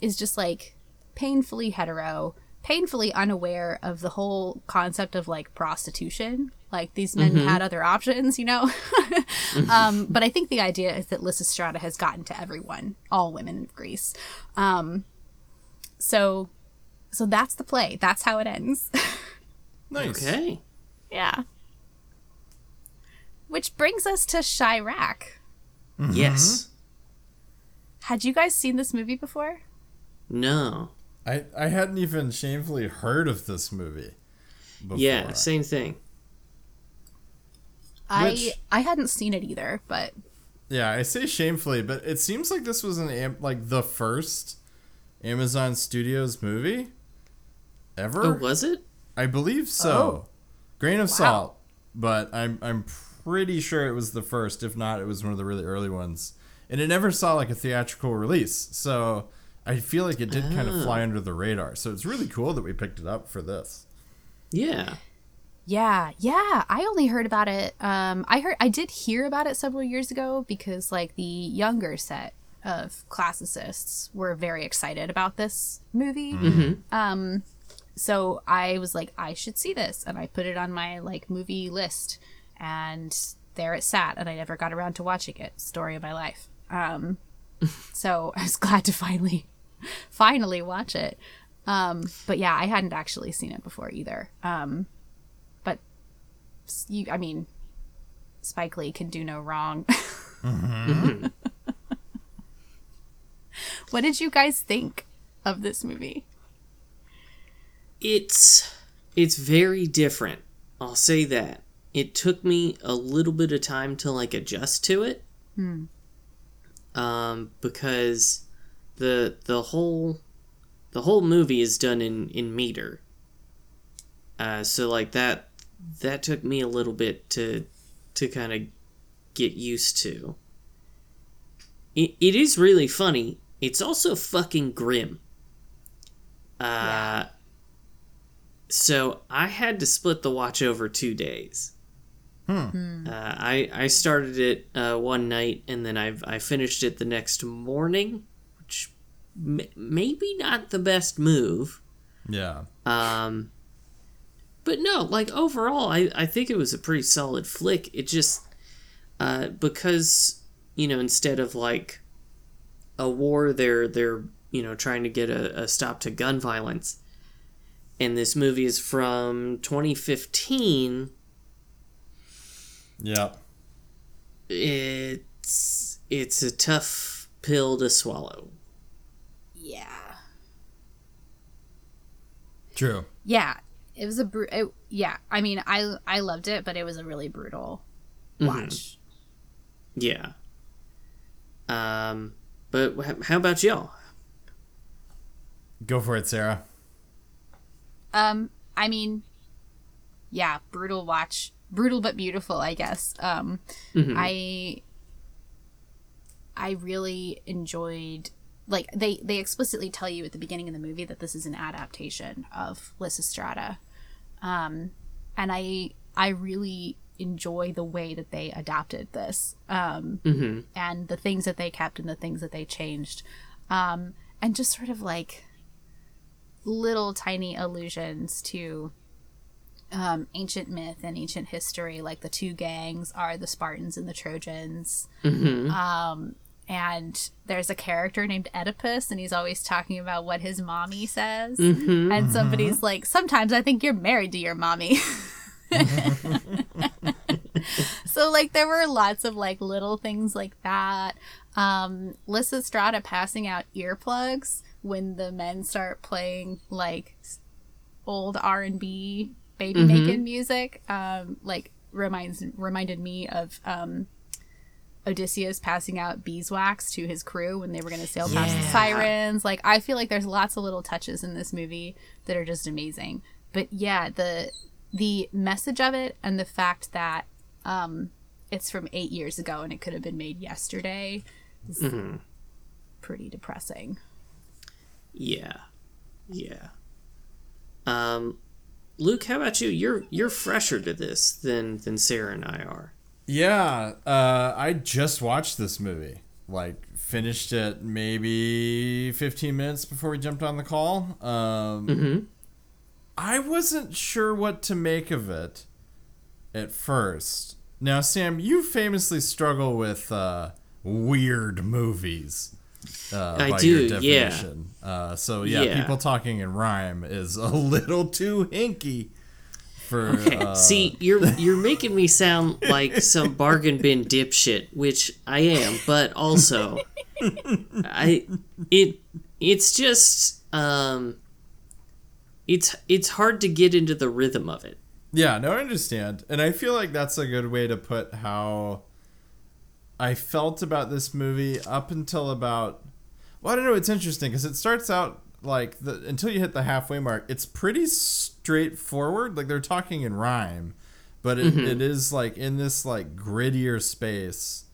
is just like painfully hetero, painfully unaware of the whole concept of like prostitution. Like these men mm-hmm. had other options, you know? um, but I think the idea is that Lysistrata has gotten to everyone, all women of Greece. Um, so so that's the play. That's how it ends. nice. Okay. Yeah. Which brings us to Chi-Raq. Mm-hmm. Yes. Had you guys seen this movie before? No. I, I hadn't even shamefully heard of this movie. Before. Yeah, same thing. I Which, I hadn't seen it either, but yeah, I say shamefully, but it seems like this was an like the first Amazon Studios movie ever. Oh, was it? I believe so. Oh. Grain of wow. salt, but I'm I'm pretty sure it was the first. If not, it was one of the really early ones, and it never saw like a theatrical release. So I feel like it did oh. kind of fly under the radar. So it's really cool that we picked it up for this. Yeah. Yeah, yeah. I only heard about it. Um, I heard I did hear about it several years ago because like the younger set of classicists were very excited about this movie. Mm-hmm. Um, so I was like, I should see this, and I put it on my like movie list, and there it sat, and I never got around to watching it. Story of my life. Um, so I was glad to finally, finally watch it. Um, but yeah, I hadn't actually seen it before either. Um, but you, I mean, Spike Lee can do no wrong. mm-hmm. What did you guys think of this movie? It's it's very different. I'll say that. It took me a little bit of time to like adjust to it. Um, because the the whole the whole movie is done in in meter. Uh, so like that that took me a little bit to to kind of get used to. It, it is really funny. It's also fucking grim. Uh, so I had to split the watch over two days. Uh, I I started it uh, one night and then I I finished it the next morning, which m- maybe not the best move. Yeah. Um, but no, like overall, I, I think it was a pretty solid flick. It just uh, because you know instead of like a war, they're they're you know trying to get a, a stop to gun violence, and this movie is from 2015. Yeah. It's it's a tough pill to swallow. Yeah. True. Yeah. It was a bru- it, yeah. I mean, I I loved it, but it was a really brutal watch. Yeah. Um, but how about y'all? Go for it, Sara. Um, I mean, yeah, brutal watch, brutal but beautiful, I guess. Um, I I really enjoyed like they they explicitly tell you at the beginning of the movie that this is an adaptation of Lysistrata. Um, and I I really enjoy the way that they adapted this. Um, and the things that they kept and the things that they changed. Um, and just sort of like little tiny allusions to um, ancient myth and ancient history. Like the two gangs are the Spartans and the Trojans. Um, and there's a character named Oedipus, and he's always talking about what his mommy says. And somebody's like, Sometimes I think you're married to your mommy. so like there were lots of like little things like that um lysistrata passing out earplugs when the men start playing like old r&b baby making music um like reminds reminded me of um Odysseus passing out beeswax to his crew when they were going to sail past the sirens. Like I feel like there's lots of little touches in this movie that are just amazing. But yeah, the the message of it and the fact that um it's from 8 years ago and it could have been made yesterday is pretty depressing. Yeah, yeah. Um, Luke, how about you? You're you're fresher to this than than Sara and I are. Yeah, uh, I just watched this movie. Like, finished it maybe 15 minutes before we jumped on the call. Um, I wasn't sure what to make of it at first. Now, Sam, you famously struggle with uh, weird movies. Uh, I by do, your yeah. definition. Uh, so yeah, Yeah. people talking in rhyme is a little too hinky for. Okay, uh, see, you're you're making me sound like some bargain bin dipshit, which I am, but also, I it it's just um, it's it's hard to get into the rhythm of it. Yeah, no, I understand. And I feel like that's a good way to put how I felt about this movie up until about well, I don't know, it's interesting because it starts out like the until you hit the halfway mark, it's pretty straightforward. Like they're talking in rhyme, but it, it is like in this like grittier space.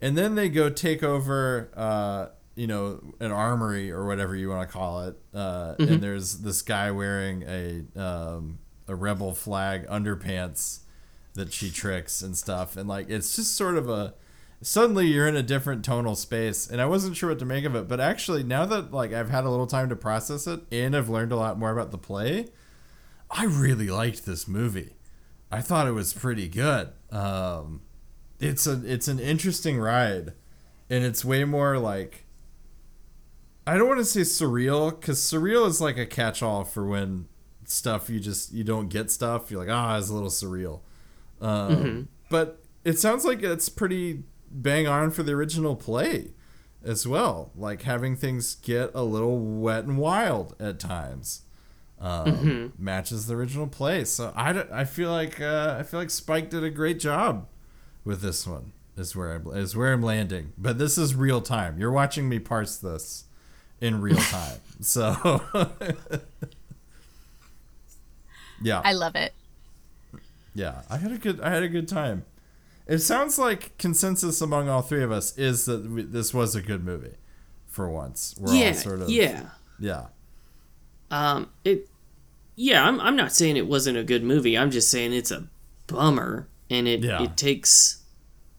And then they go take over uh you know, an armory or whatever you want to call it. Uh, And there's this guy wearing a um, a rebel flag underpants that she tricks and stuff, and like it's just sort of a suddenly you're in a different tonal space, and I wasn't sure what to make of it. But actually, now that like I've had a little time to process it and I've learned a lot more about the play, I really liked this movie. I thought it was pretty good. Um, it's a it's an interesting ride, and it's way more like I don't want to say surreal because surreal is like a catch-all for when stuff you just you don't get stuff. You're like, ah, it's a little surreal. Um, But it sounds like it's pretty bang on for the original play. as well, like having things get a little wet and wild at times. Um, Matches the original play, so I, don't- I feel like uh, I feel like Spike did a great job with this one. Is where I'm is where I'm landing, but this is real time. You're watching me parse this in real time, so yeah. I love it. Yeah, I had a good I had a good time. It sounds like consensus among all three of us is that we, this was a good movie for once. We're yeah, all sort of yeah. yeah. Um, it, yeah, I'm, I'm not saying it wasn't a good movie. I'm just saying it's a bummer, and it Yeah. it takes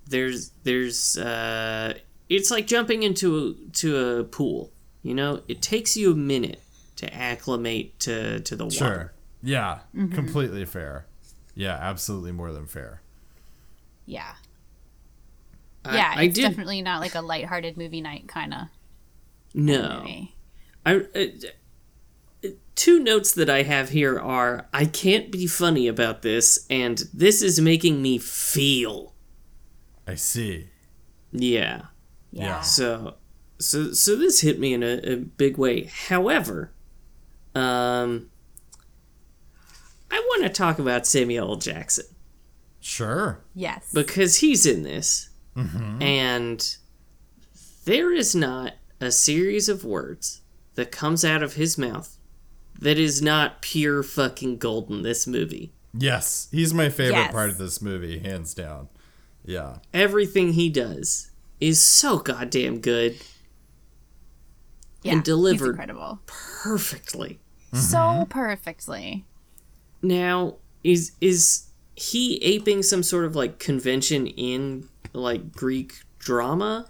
there's there's uh, it's like jumping into a, to a pool. You know, it takes you a minute to acclimate to to the water. Sure. Yeah, completely fair. Yeah, absolutely more than fair. Yeah. I- Yeah, I it's did definitely not like a lighthearted movie night kind of no. movie. I uh, two notes that I have here are I can't be funny about this, and this is making me feel. I see. Yeah. Yeah. So, so, so this hit me in a, a big way. However, um, I want to talk about Samuel L. Jackson Sure. Yes. because he's in this, and there is not a series of words that comes out of his mouth that is not pure fucking gold in this movie. Yes, he's my favorite Yes. part of this movie, hands down. Yeah. Everything he does is so goddamn good, yeah, and delivered. Incredible. perfectly. So mm-hmm. perfectly. Now, is is he aping some sort of like convention in like Greek drama?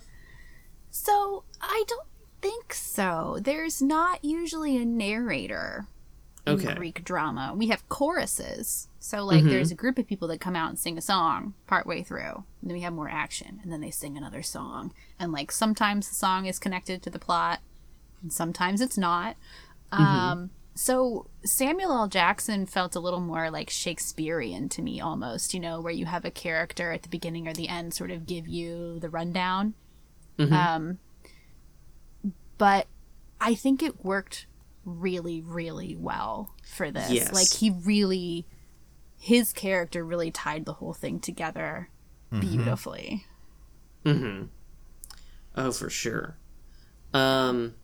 So I don't think so. There's not usually a narrator in Okay. Greek drama. We have choruses. So like mm-hmm. there's a group of people that come out and sing a song partway through. And then we have more action and then they sing another song. And like sometimes the song is connected to the plot and sometimes it's not. Um so Samuel L. Jackson felt a little more like Shakespearean to me almost, you know, where you have a character at the beginning or the end sort of give you the rundown. Um but I think it worked really, really well for this. Yes. Like he really, his character really tied the whole thing together beautifully. Mhm. Oh, for sure. Um,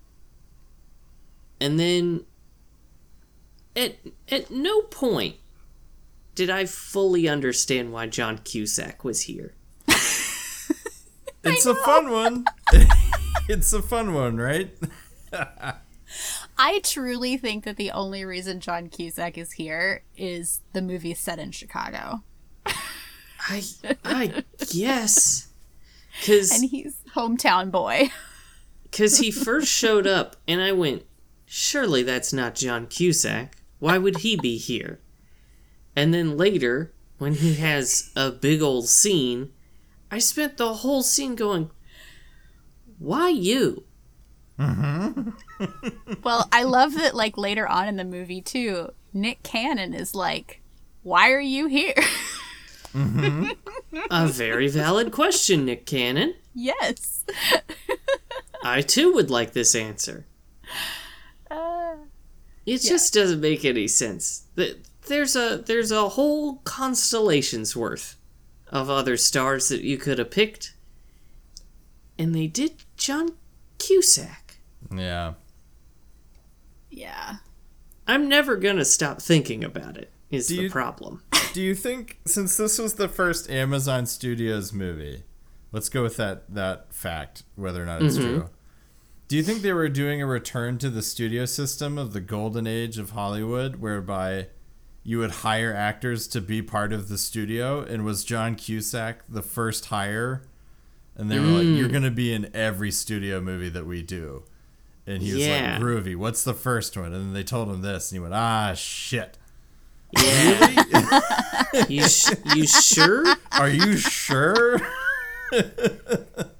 and then at at no point did I fully understand why John Cusack was here. It's a fun one. it's a fun one, right? I truly think that the only reason John Cusack is here is the movie set in Chicago, I I guess because and he's hometown boy. Because he first showed up, and I went, surely that's not John Cusack. Why would he be here? And then later, when he has a big old scene, I spent the whole scene going, why you? Mm-hmm. well, I love that. Like later on in the movie too, Nick Cannon is like, "Why are you here?" Mm-hmm. A very valid question, Nick Cannon. yes. I too would like this answer. Uh, It just doesn't make any sense. There's a there's a whole constellation's worth of other stars that you could have picked, and they did John Cusack. Yeah. yeah. I'm never gonna stop thinking about it. Is Do the you- problem? Do you think since this was the first Amazon Studios movie, let's go with that that fact, whether or not it's true. Do you think they were doing a return to the studio system of the golden age of Hollywood, whereby you would hire actors to be part of the studio, and was John Cusack the first hire? And they were like, "You're gonna be in every studio movie that we do," and he was Yeah. like, "Groovy, what's the first one?" And then they told him this, and he went, "Ah, shit." Yeah. you sh- you sure? Are you sure?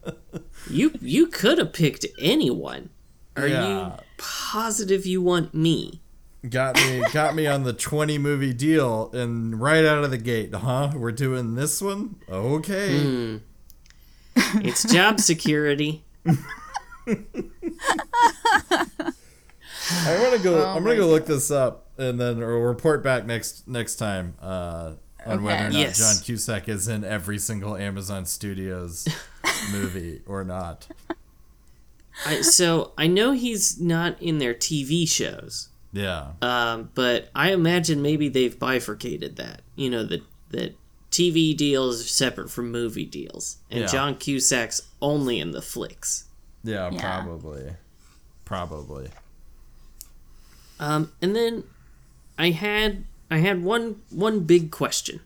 You you could have picked anyone. Are Yeah. you positive you want me? got me got me on the 20 movie deal and right out of the gate huh we're doing this one okay It's job security. I want to go. Oh I'm gonna go look this up and then or report back next next time uh, on whether or not Yes. John Cusack is in every single Amazon Studios movie or not. I, so I know he's not in their TV shows, Yeah. um, but I imagine maybe they've bifurcated that. You know that that TV deals are separate from movie deals, and Yeah. John Cusack's only in the flicks. Yeah, Yeah. probably. Probably. Um, and then I had I had one one big question.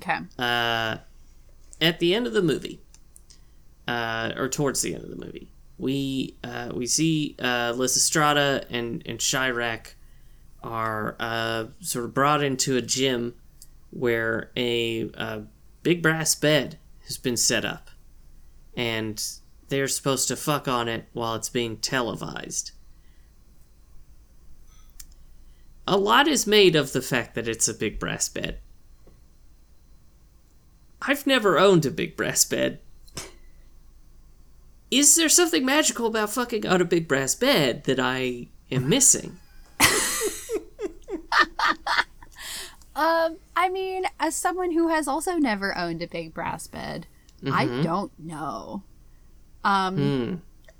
Okay. uh, at the end of the movie, uh, or towards the end of the movie, we uh, we see uh, Lysistrata and and Chi-Raq are uh, sort of brought into a gym where a, uh big brass bed has been set up, and they're supposed to fuck on it while it's being televised. A lot is made of the fact that it's a big brass bed. I've never owned a big brass bed. Is there something magical about fucking on a big brass bed that I am missing? Um, I mean, as someone who has also never owned a big brass bed, I Mm-hmm. don't know. Um, Hmm.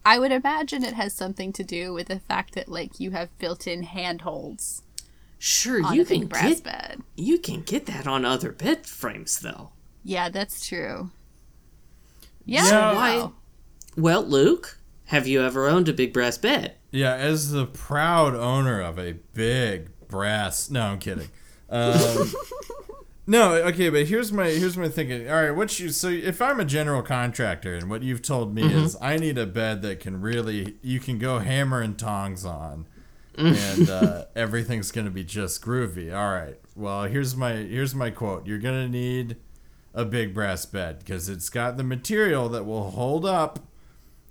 I would imagine it has something to do with the fact that like you have built-in handholds Sure, on you a big can brass get bed. you can get that on other bed frames though. Yeah, that's true. Yeah. Yeah. Why? Well, Luke, have you ever owned a big brass bed? Yeah, as the proud owner of a big brass. No, I'm kidding. Um, no, okay, but here's my here's my thinking. All right, what you so if I'm a general contractor and what you've told me is I need a bed that can really you can go hammer and tongs on, and uh, everything's gonna be just groovy. All right. Well, here's my here's my quote. You're gonna need a big brass bed because it's got the material that will hold up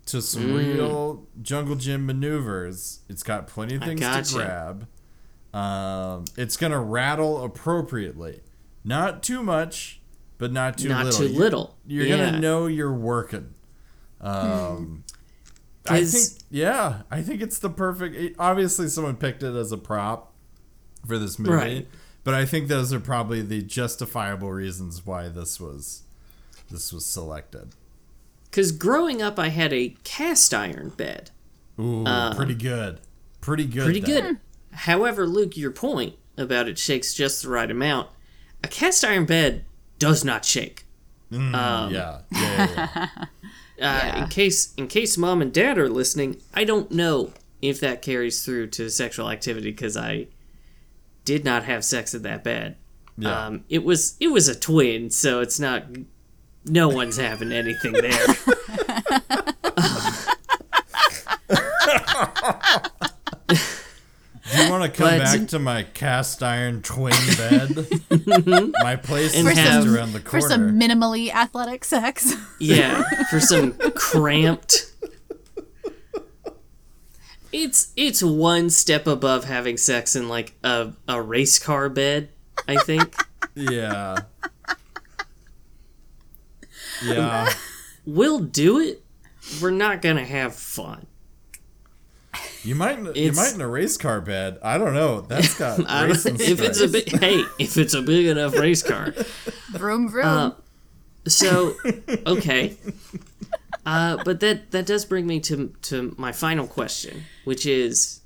to some real jungle gym maneuvers. It's got plenty of things to grab. Um, it's gonna rattle appropriately, not too much, but not too little. Not little. too little. You're Yeah. gonna know you're working. Um, I think, yeah, I think it's the perfect. it- obviously, someone picked it as a prop for this movie, Right. but I think those are probably the justifiable reasons why this was this was selected. Because growing up, I had a cast iron bed. Ooh, pretty good, pretty good, Pretty then. good. However, Luke, your point about it shakes just the right amount. A cast iron bed does not shake. Mm, Um, yeah, yeah, yeah, yeah. Uh, In case in case mom and dad are listening, I don't know if that carries through to sexual activity because I did not have sex in that bed. Yeah. Um, it was it was a twin, so it's not. No one's having anything there. Do you want to come But- back to my cast iron twin bed? my place And is have- just around the For corner. some minimally athletic sex. Yeah, for some cramped. It's it's one step above having sex in like a, a race car bed, I think. yeah. Yeah. we'll do it. We're not gonna have fun. You might you might in a race car bed. I don't know. That's got racing if it's a big hey, if it's a big enough race car. vroom vroom. Uh, So okay. Uh, but that that does bring me to to my final question, which is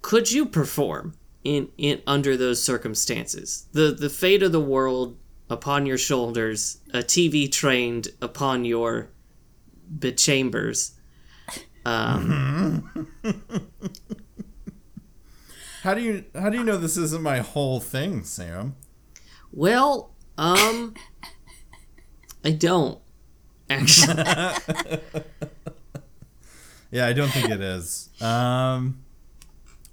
could you perform in, in under those circumstances? The the fate of the world upon your shoulders, a TV trained upon your chambers. Um, How do you how do you know this isn't my whole thing, Sam? well, um I don't actually. Yeah, I don't think it is. Um,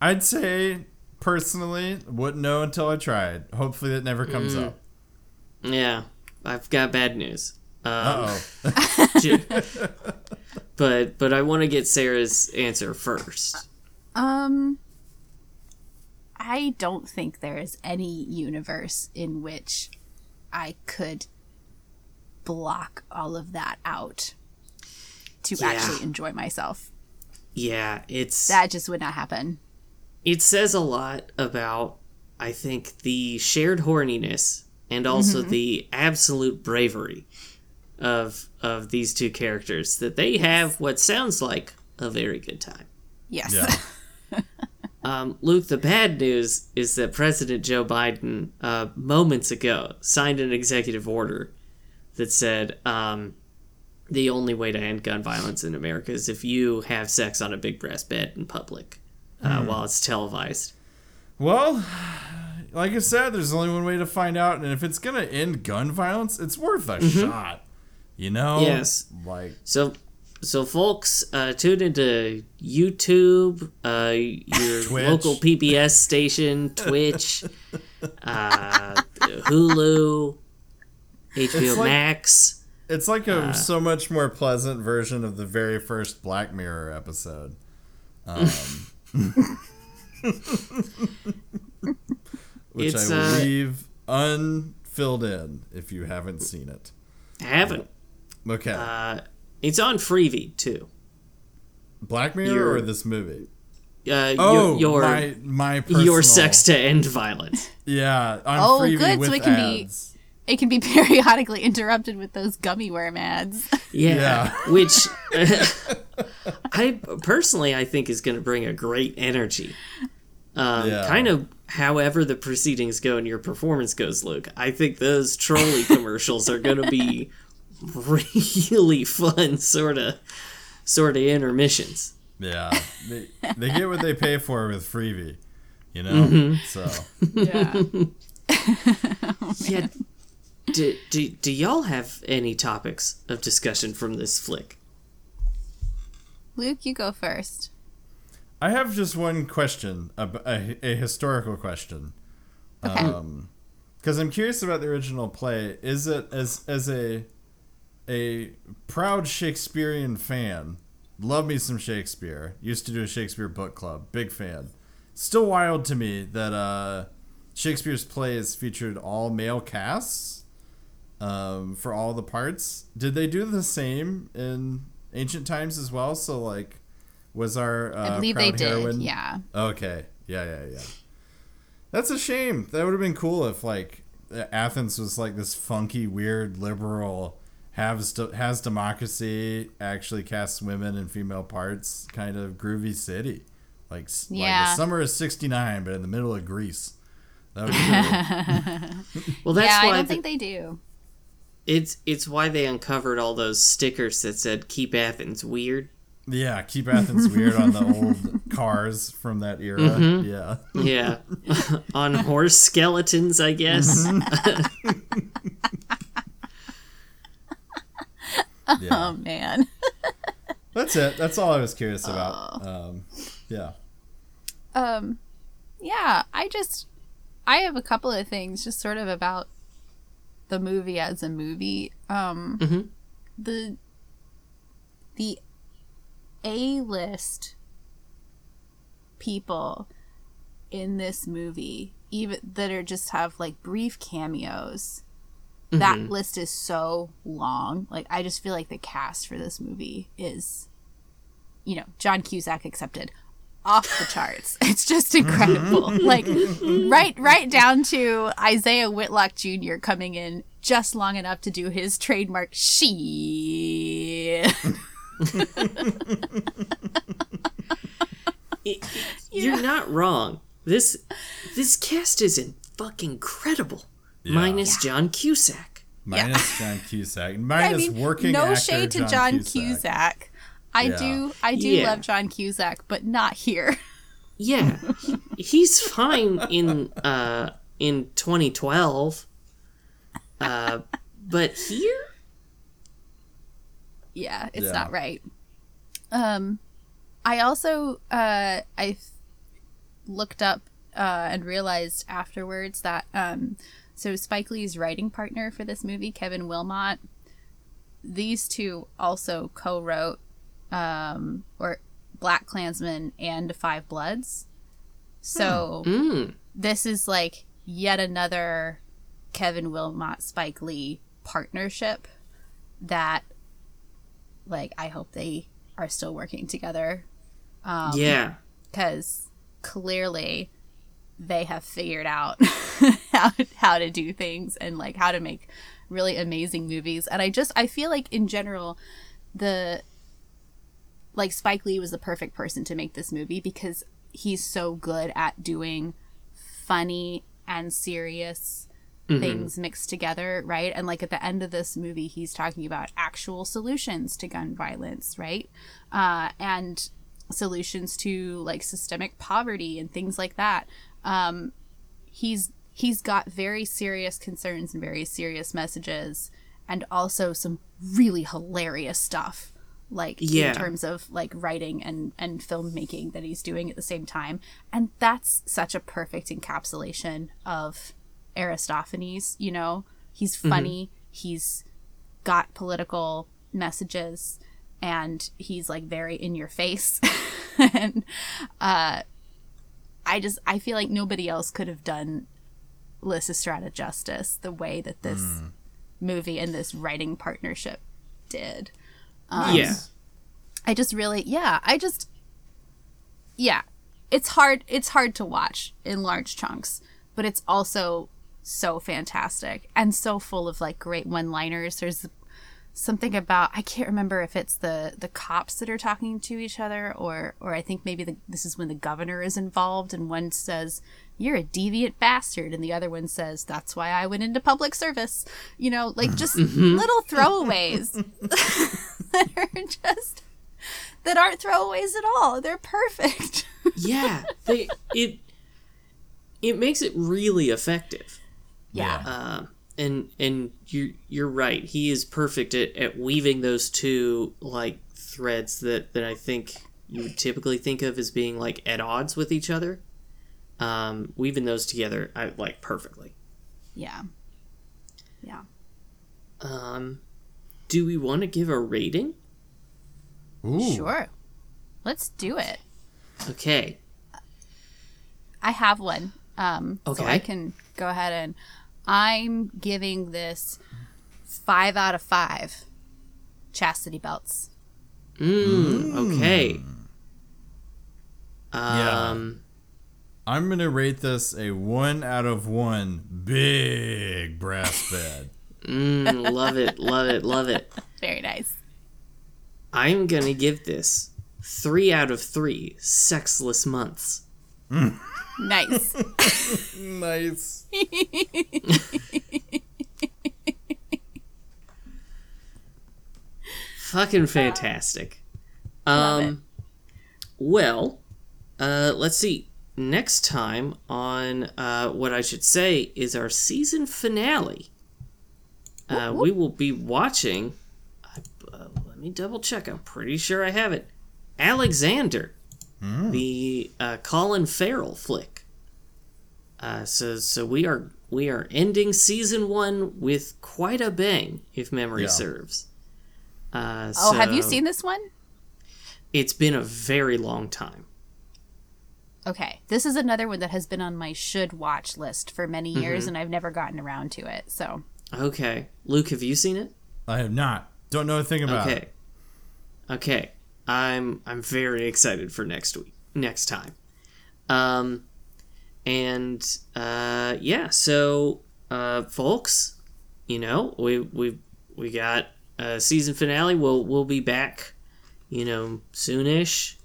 I'd say personally wouldn't know until I tried. Hopefully, that never comes Mm. up. Yeah, I've got bad news. Um, Uh oh. but but I want to get Sara's answer first. Um, I don't think there is any universe in which I could block all of that out. to Yeah. actually enjoy myself. Yeah, it's That just would not happen. it says a lot about I think the shared horniness and also the absolute bravery of of these two characters that they have what sounds like a very good time. Yes. Yeah. Um, Luke, the bad news is that President Joe Biden, uh, moments ago, signed an executive order that said um, the only way to end gun violence in America is if you have sex on a big brass bed in public uh, while it's televised. Well, like I said, there's only one way to find out, and if it's gonna end gun violence, it's worth a shot. You know? Yes. Like, So, so folks, uh, tune into YouTube, uh, your Twitch. local PBS station, Twitch, uh, Hulu, HBO like- Max. it's like a so much more pleasant version of the very first Black Mirror episode. Um, which It's, I will uh, leave unfilled in if you haven't seen it. I haven't. Okay. Uh, it's on Freevee too. Black Mirror your- or this movie? Uh, Oh, your your, my my personal, your sex to end violence. Yeah, on Oh, Freevee good, so it can be- It can be periodically interrupted with those gummy worm ads. Yeah, Yeah. which I personally I think is going to bring a great energy. Um, Yeah. Kind of however the proceedings go and your performance goes, Luke. I think those trolley commercials are going to be really fun, sort of, sort of intermissions. Yeah, they, they get what they pay for with Freevee, you know. Mm-hmm. So yeah. Yeah. Do, do, do y'all have any topics of discussion from this flick? Luke, you go first. I have just one question, a, a, a historical question, Okay. because I'm curious about the original play. Is it as as a a proud Shakespearean fan? Love me some Shakespeare. Used to do a Shakespeare book club. Big fan. Still wild to me that uh, Shakespeare's plays featured all male casts um, for all the parts. Did they do the same in ancient times as well? So like, was our uh, I believe they proud did. Yeah. Okay. Yeah, yeah, yeah. That's a shame. That would have been cool if like Athens was like this funky, weird, liberal, has has democracy, actually casts women in female parts, kind of groovy city. Like, s- like Yeah. the summer is '69, but in the middle of Greece. That would be cool. Well, that's why. I don't the- think they do. it's it's why they uncovered all those stickers that said "Keep Athens Weird." Yeah, keep Athens weird on the old cars from that era. Mm-hmm. Yeah. Yeah, on horse skeletons, I guess. Yeah. Oh man. That's it. That's all I was curious about. Um, yeah. Um, yeah, I just, I have a couple of things just sort of about the movie as a movie. Um, Mhm. the, the A list people in this movie, even that are just have like brief cameos. Mm-hmm. That list is so long. Like, I just feel like the cast for this movie is, you know, John Cusack accepted, off the charts. It's just incredible. Mm-hmm. like right right down to Isaiah Whitlock Jr. coming in just long enough to do his trademark she. You're not wrong. This this cast is in fucking incredible. Minus John Cusack. Minus John Cusack. I Minus mean, working no actor shade to John, Cusack. Cusack. I Yeah. do I do Yeah. love John Cusack, but not here. Yeah, he's fine in uh in 2012. Uh, but here, yeah, it's Yeah. not right. Um, I also uh I looked up uh and realized afterwards that um so Spike Lee's writing partner for this movie, Kevin Willmott, these two also co-wrote um or BlacKkKlansman and Five Bloods. So mm, this is like yet another Kevin Willmott Spike Lee partnership that like I hope they are still working together Um, yeah. because clearly they have figured out how how to do things and like how to make really amazing movies. And I just I feel like in general the like Spike Lee was the perfect person to make this movie because he's so good at doing funny and serious things mixed together, right? And like at the end of this movie, he's talking about actual solutions to gun violence, right? Uh, and solutions to like systemic poverty and things like that. Um, he's he's got very serious concerns and very serious messages, and also some really hilarious stuff like Yeah. in terms of like writing and and filmmaking that he's doing at the same time and that's such a perfect encapsulation of aristophanes you know? He's funny. He's got political messages and he's like very in your face. And uh i just i feel like nobody else could have done lysistrata justice the way that this movie and this writing partnership did. Um, yeah. I just really, yeah, I just, yeah, it's hard. It's hard to watch in large chunks, but it's also so fantastic and so full of like great one-liners. There's something about I can't remember if it's the the cops that are talking to each other or or I think maybe the, this is when the governor is involved and one says you're a deviant bastard and the other one says that's why I went into public service. You know, like just mm-hmm. little throwaways that are just that aren't throwaways at all. They're perfect. yeah. They it it makes it really effective. Yeah. Um, and and you you're right. He is perfect at, at weaving those two like threads that that I think you would typically think of as being like at odds with each other. Um, weaving those together, I like perfectly. Yeah. Yeah. Um, do we want to give a rating? Ooh. Sure. Let's do it. Okay. I have one. Um, So Okay. I can go ahead and I'm giving this five out of five chastity belts. Mm, okay. Yeah. Um, I'm gonna rate this a one out of one big brass bed. mm, love it, love it, love it. Very nice. I'm gonna give this three out of three sexless months. Nice. nice. Fucking fantastic. Love Um, well, uh, let's see. Next time on uh, what I should say is our season finale. Uh, we will be watching. Uh, uh, let me double check. I'm pretty sure I have it. Alexander, the uh, Colin Farrell flick. Uh, so so we are we are ending season one with quite a bang, if memory Yeah. serves. Uh, Oh, have you seen this one? It's been a very long time. Okay. This is another one that has been on my should watch list for many years Mm-hmm. and I've never gotten around to it. So, Okay, Luke, have you seen it? I have not. Don't know a thing about Okay, it. okay. I'm I'm very excited for next week, next time. Um, and uh, yeah. So, uh, folks, you know, we we we got a season finale. We'll we'll be back, you know, soonish.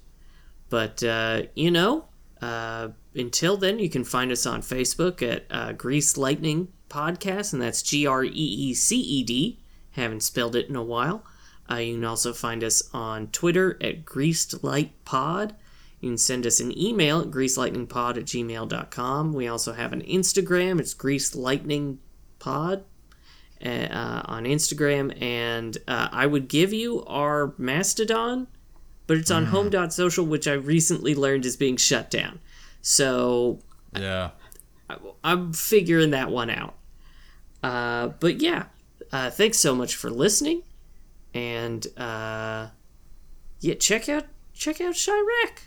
But uh, you know, uh, until then, you can find us on Facebook at uh, Greeced Lightning Podcast, and that's G R E E C E D. Haven't spelled it in a while. Uh, you can also find us on Twitter at Greeced Light Pod. You can send us an email at greecedlightningpod at gmail.com. We also have an Instagram. It's Greeced Lightning Pod uh, on Instagram. And uh, I would give you our Mastodon, but it's on home.social, which I recently learned is being shut down. So Yeah. I'm figuring that one out. Uh, but yeah, uh, thanks so much for listening, and uh, yeah, check out check out Chi-Raq.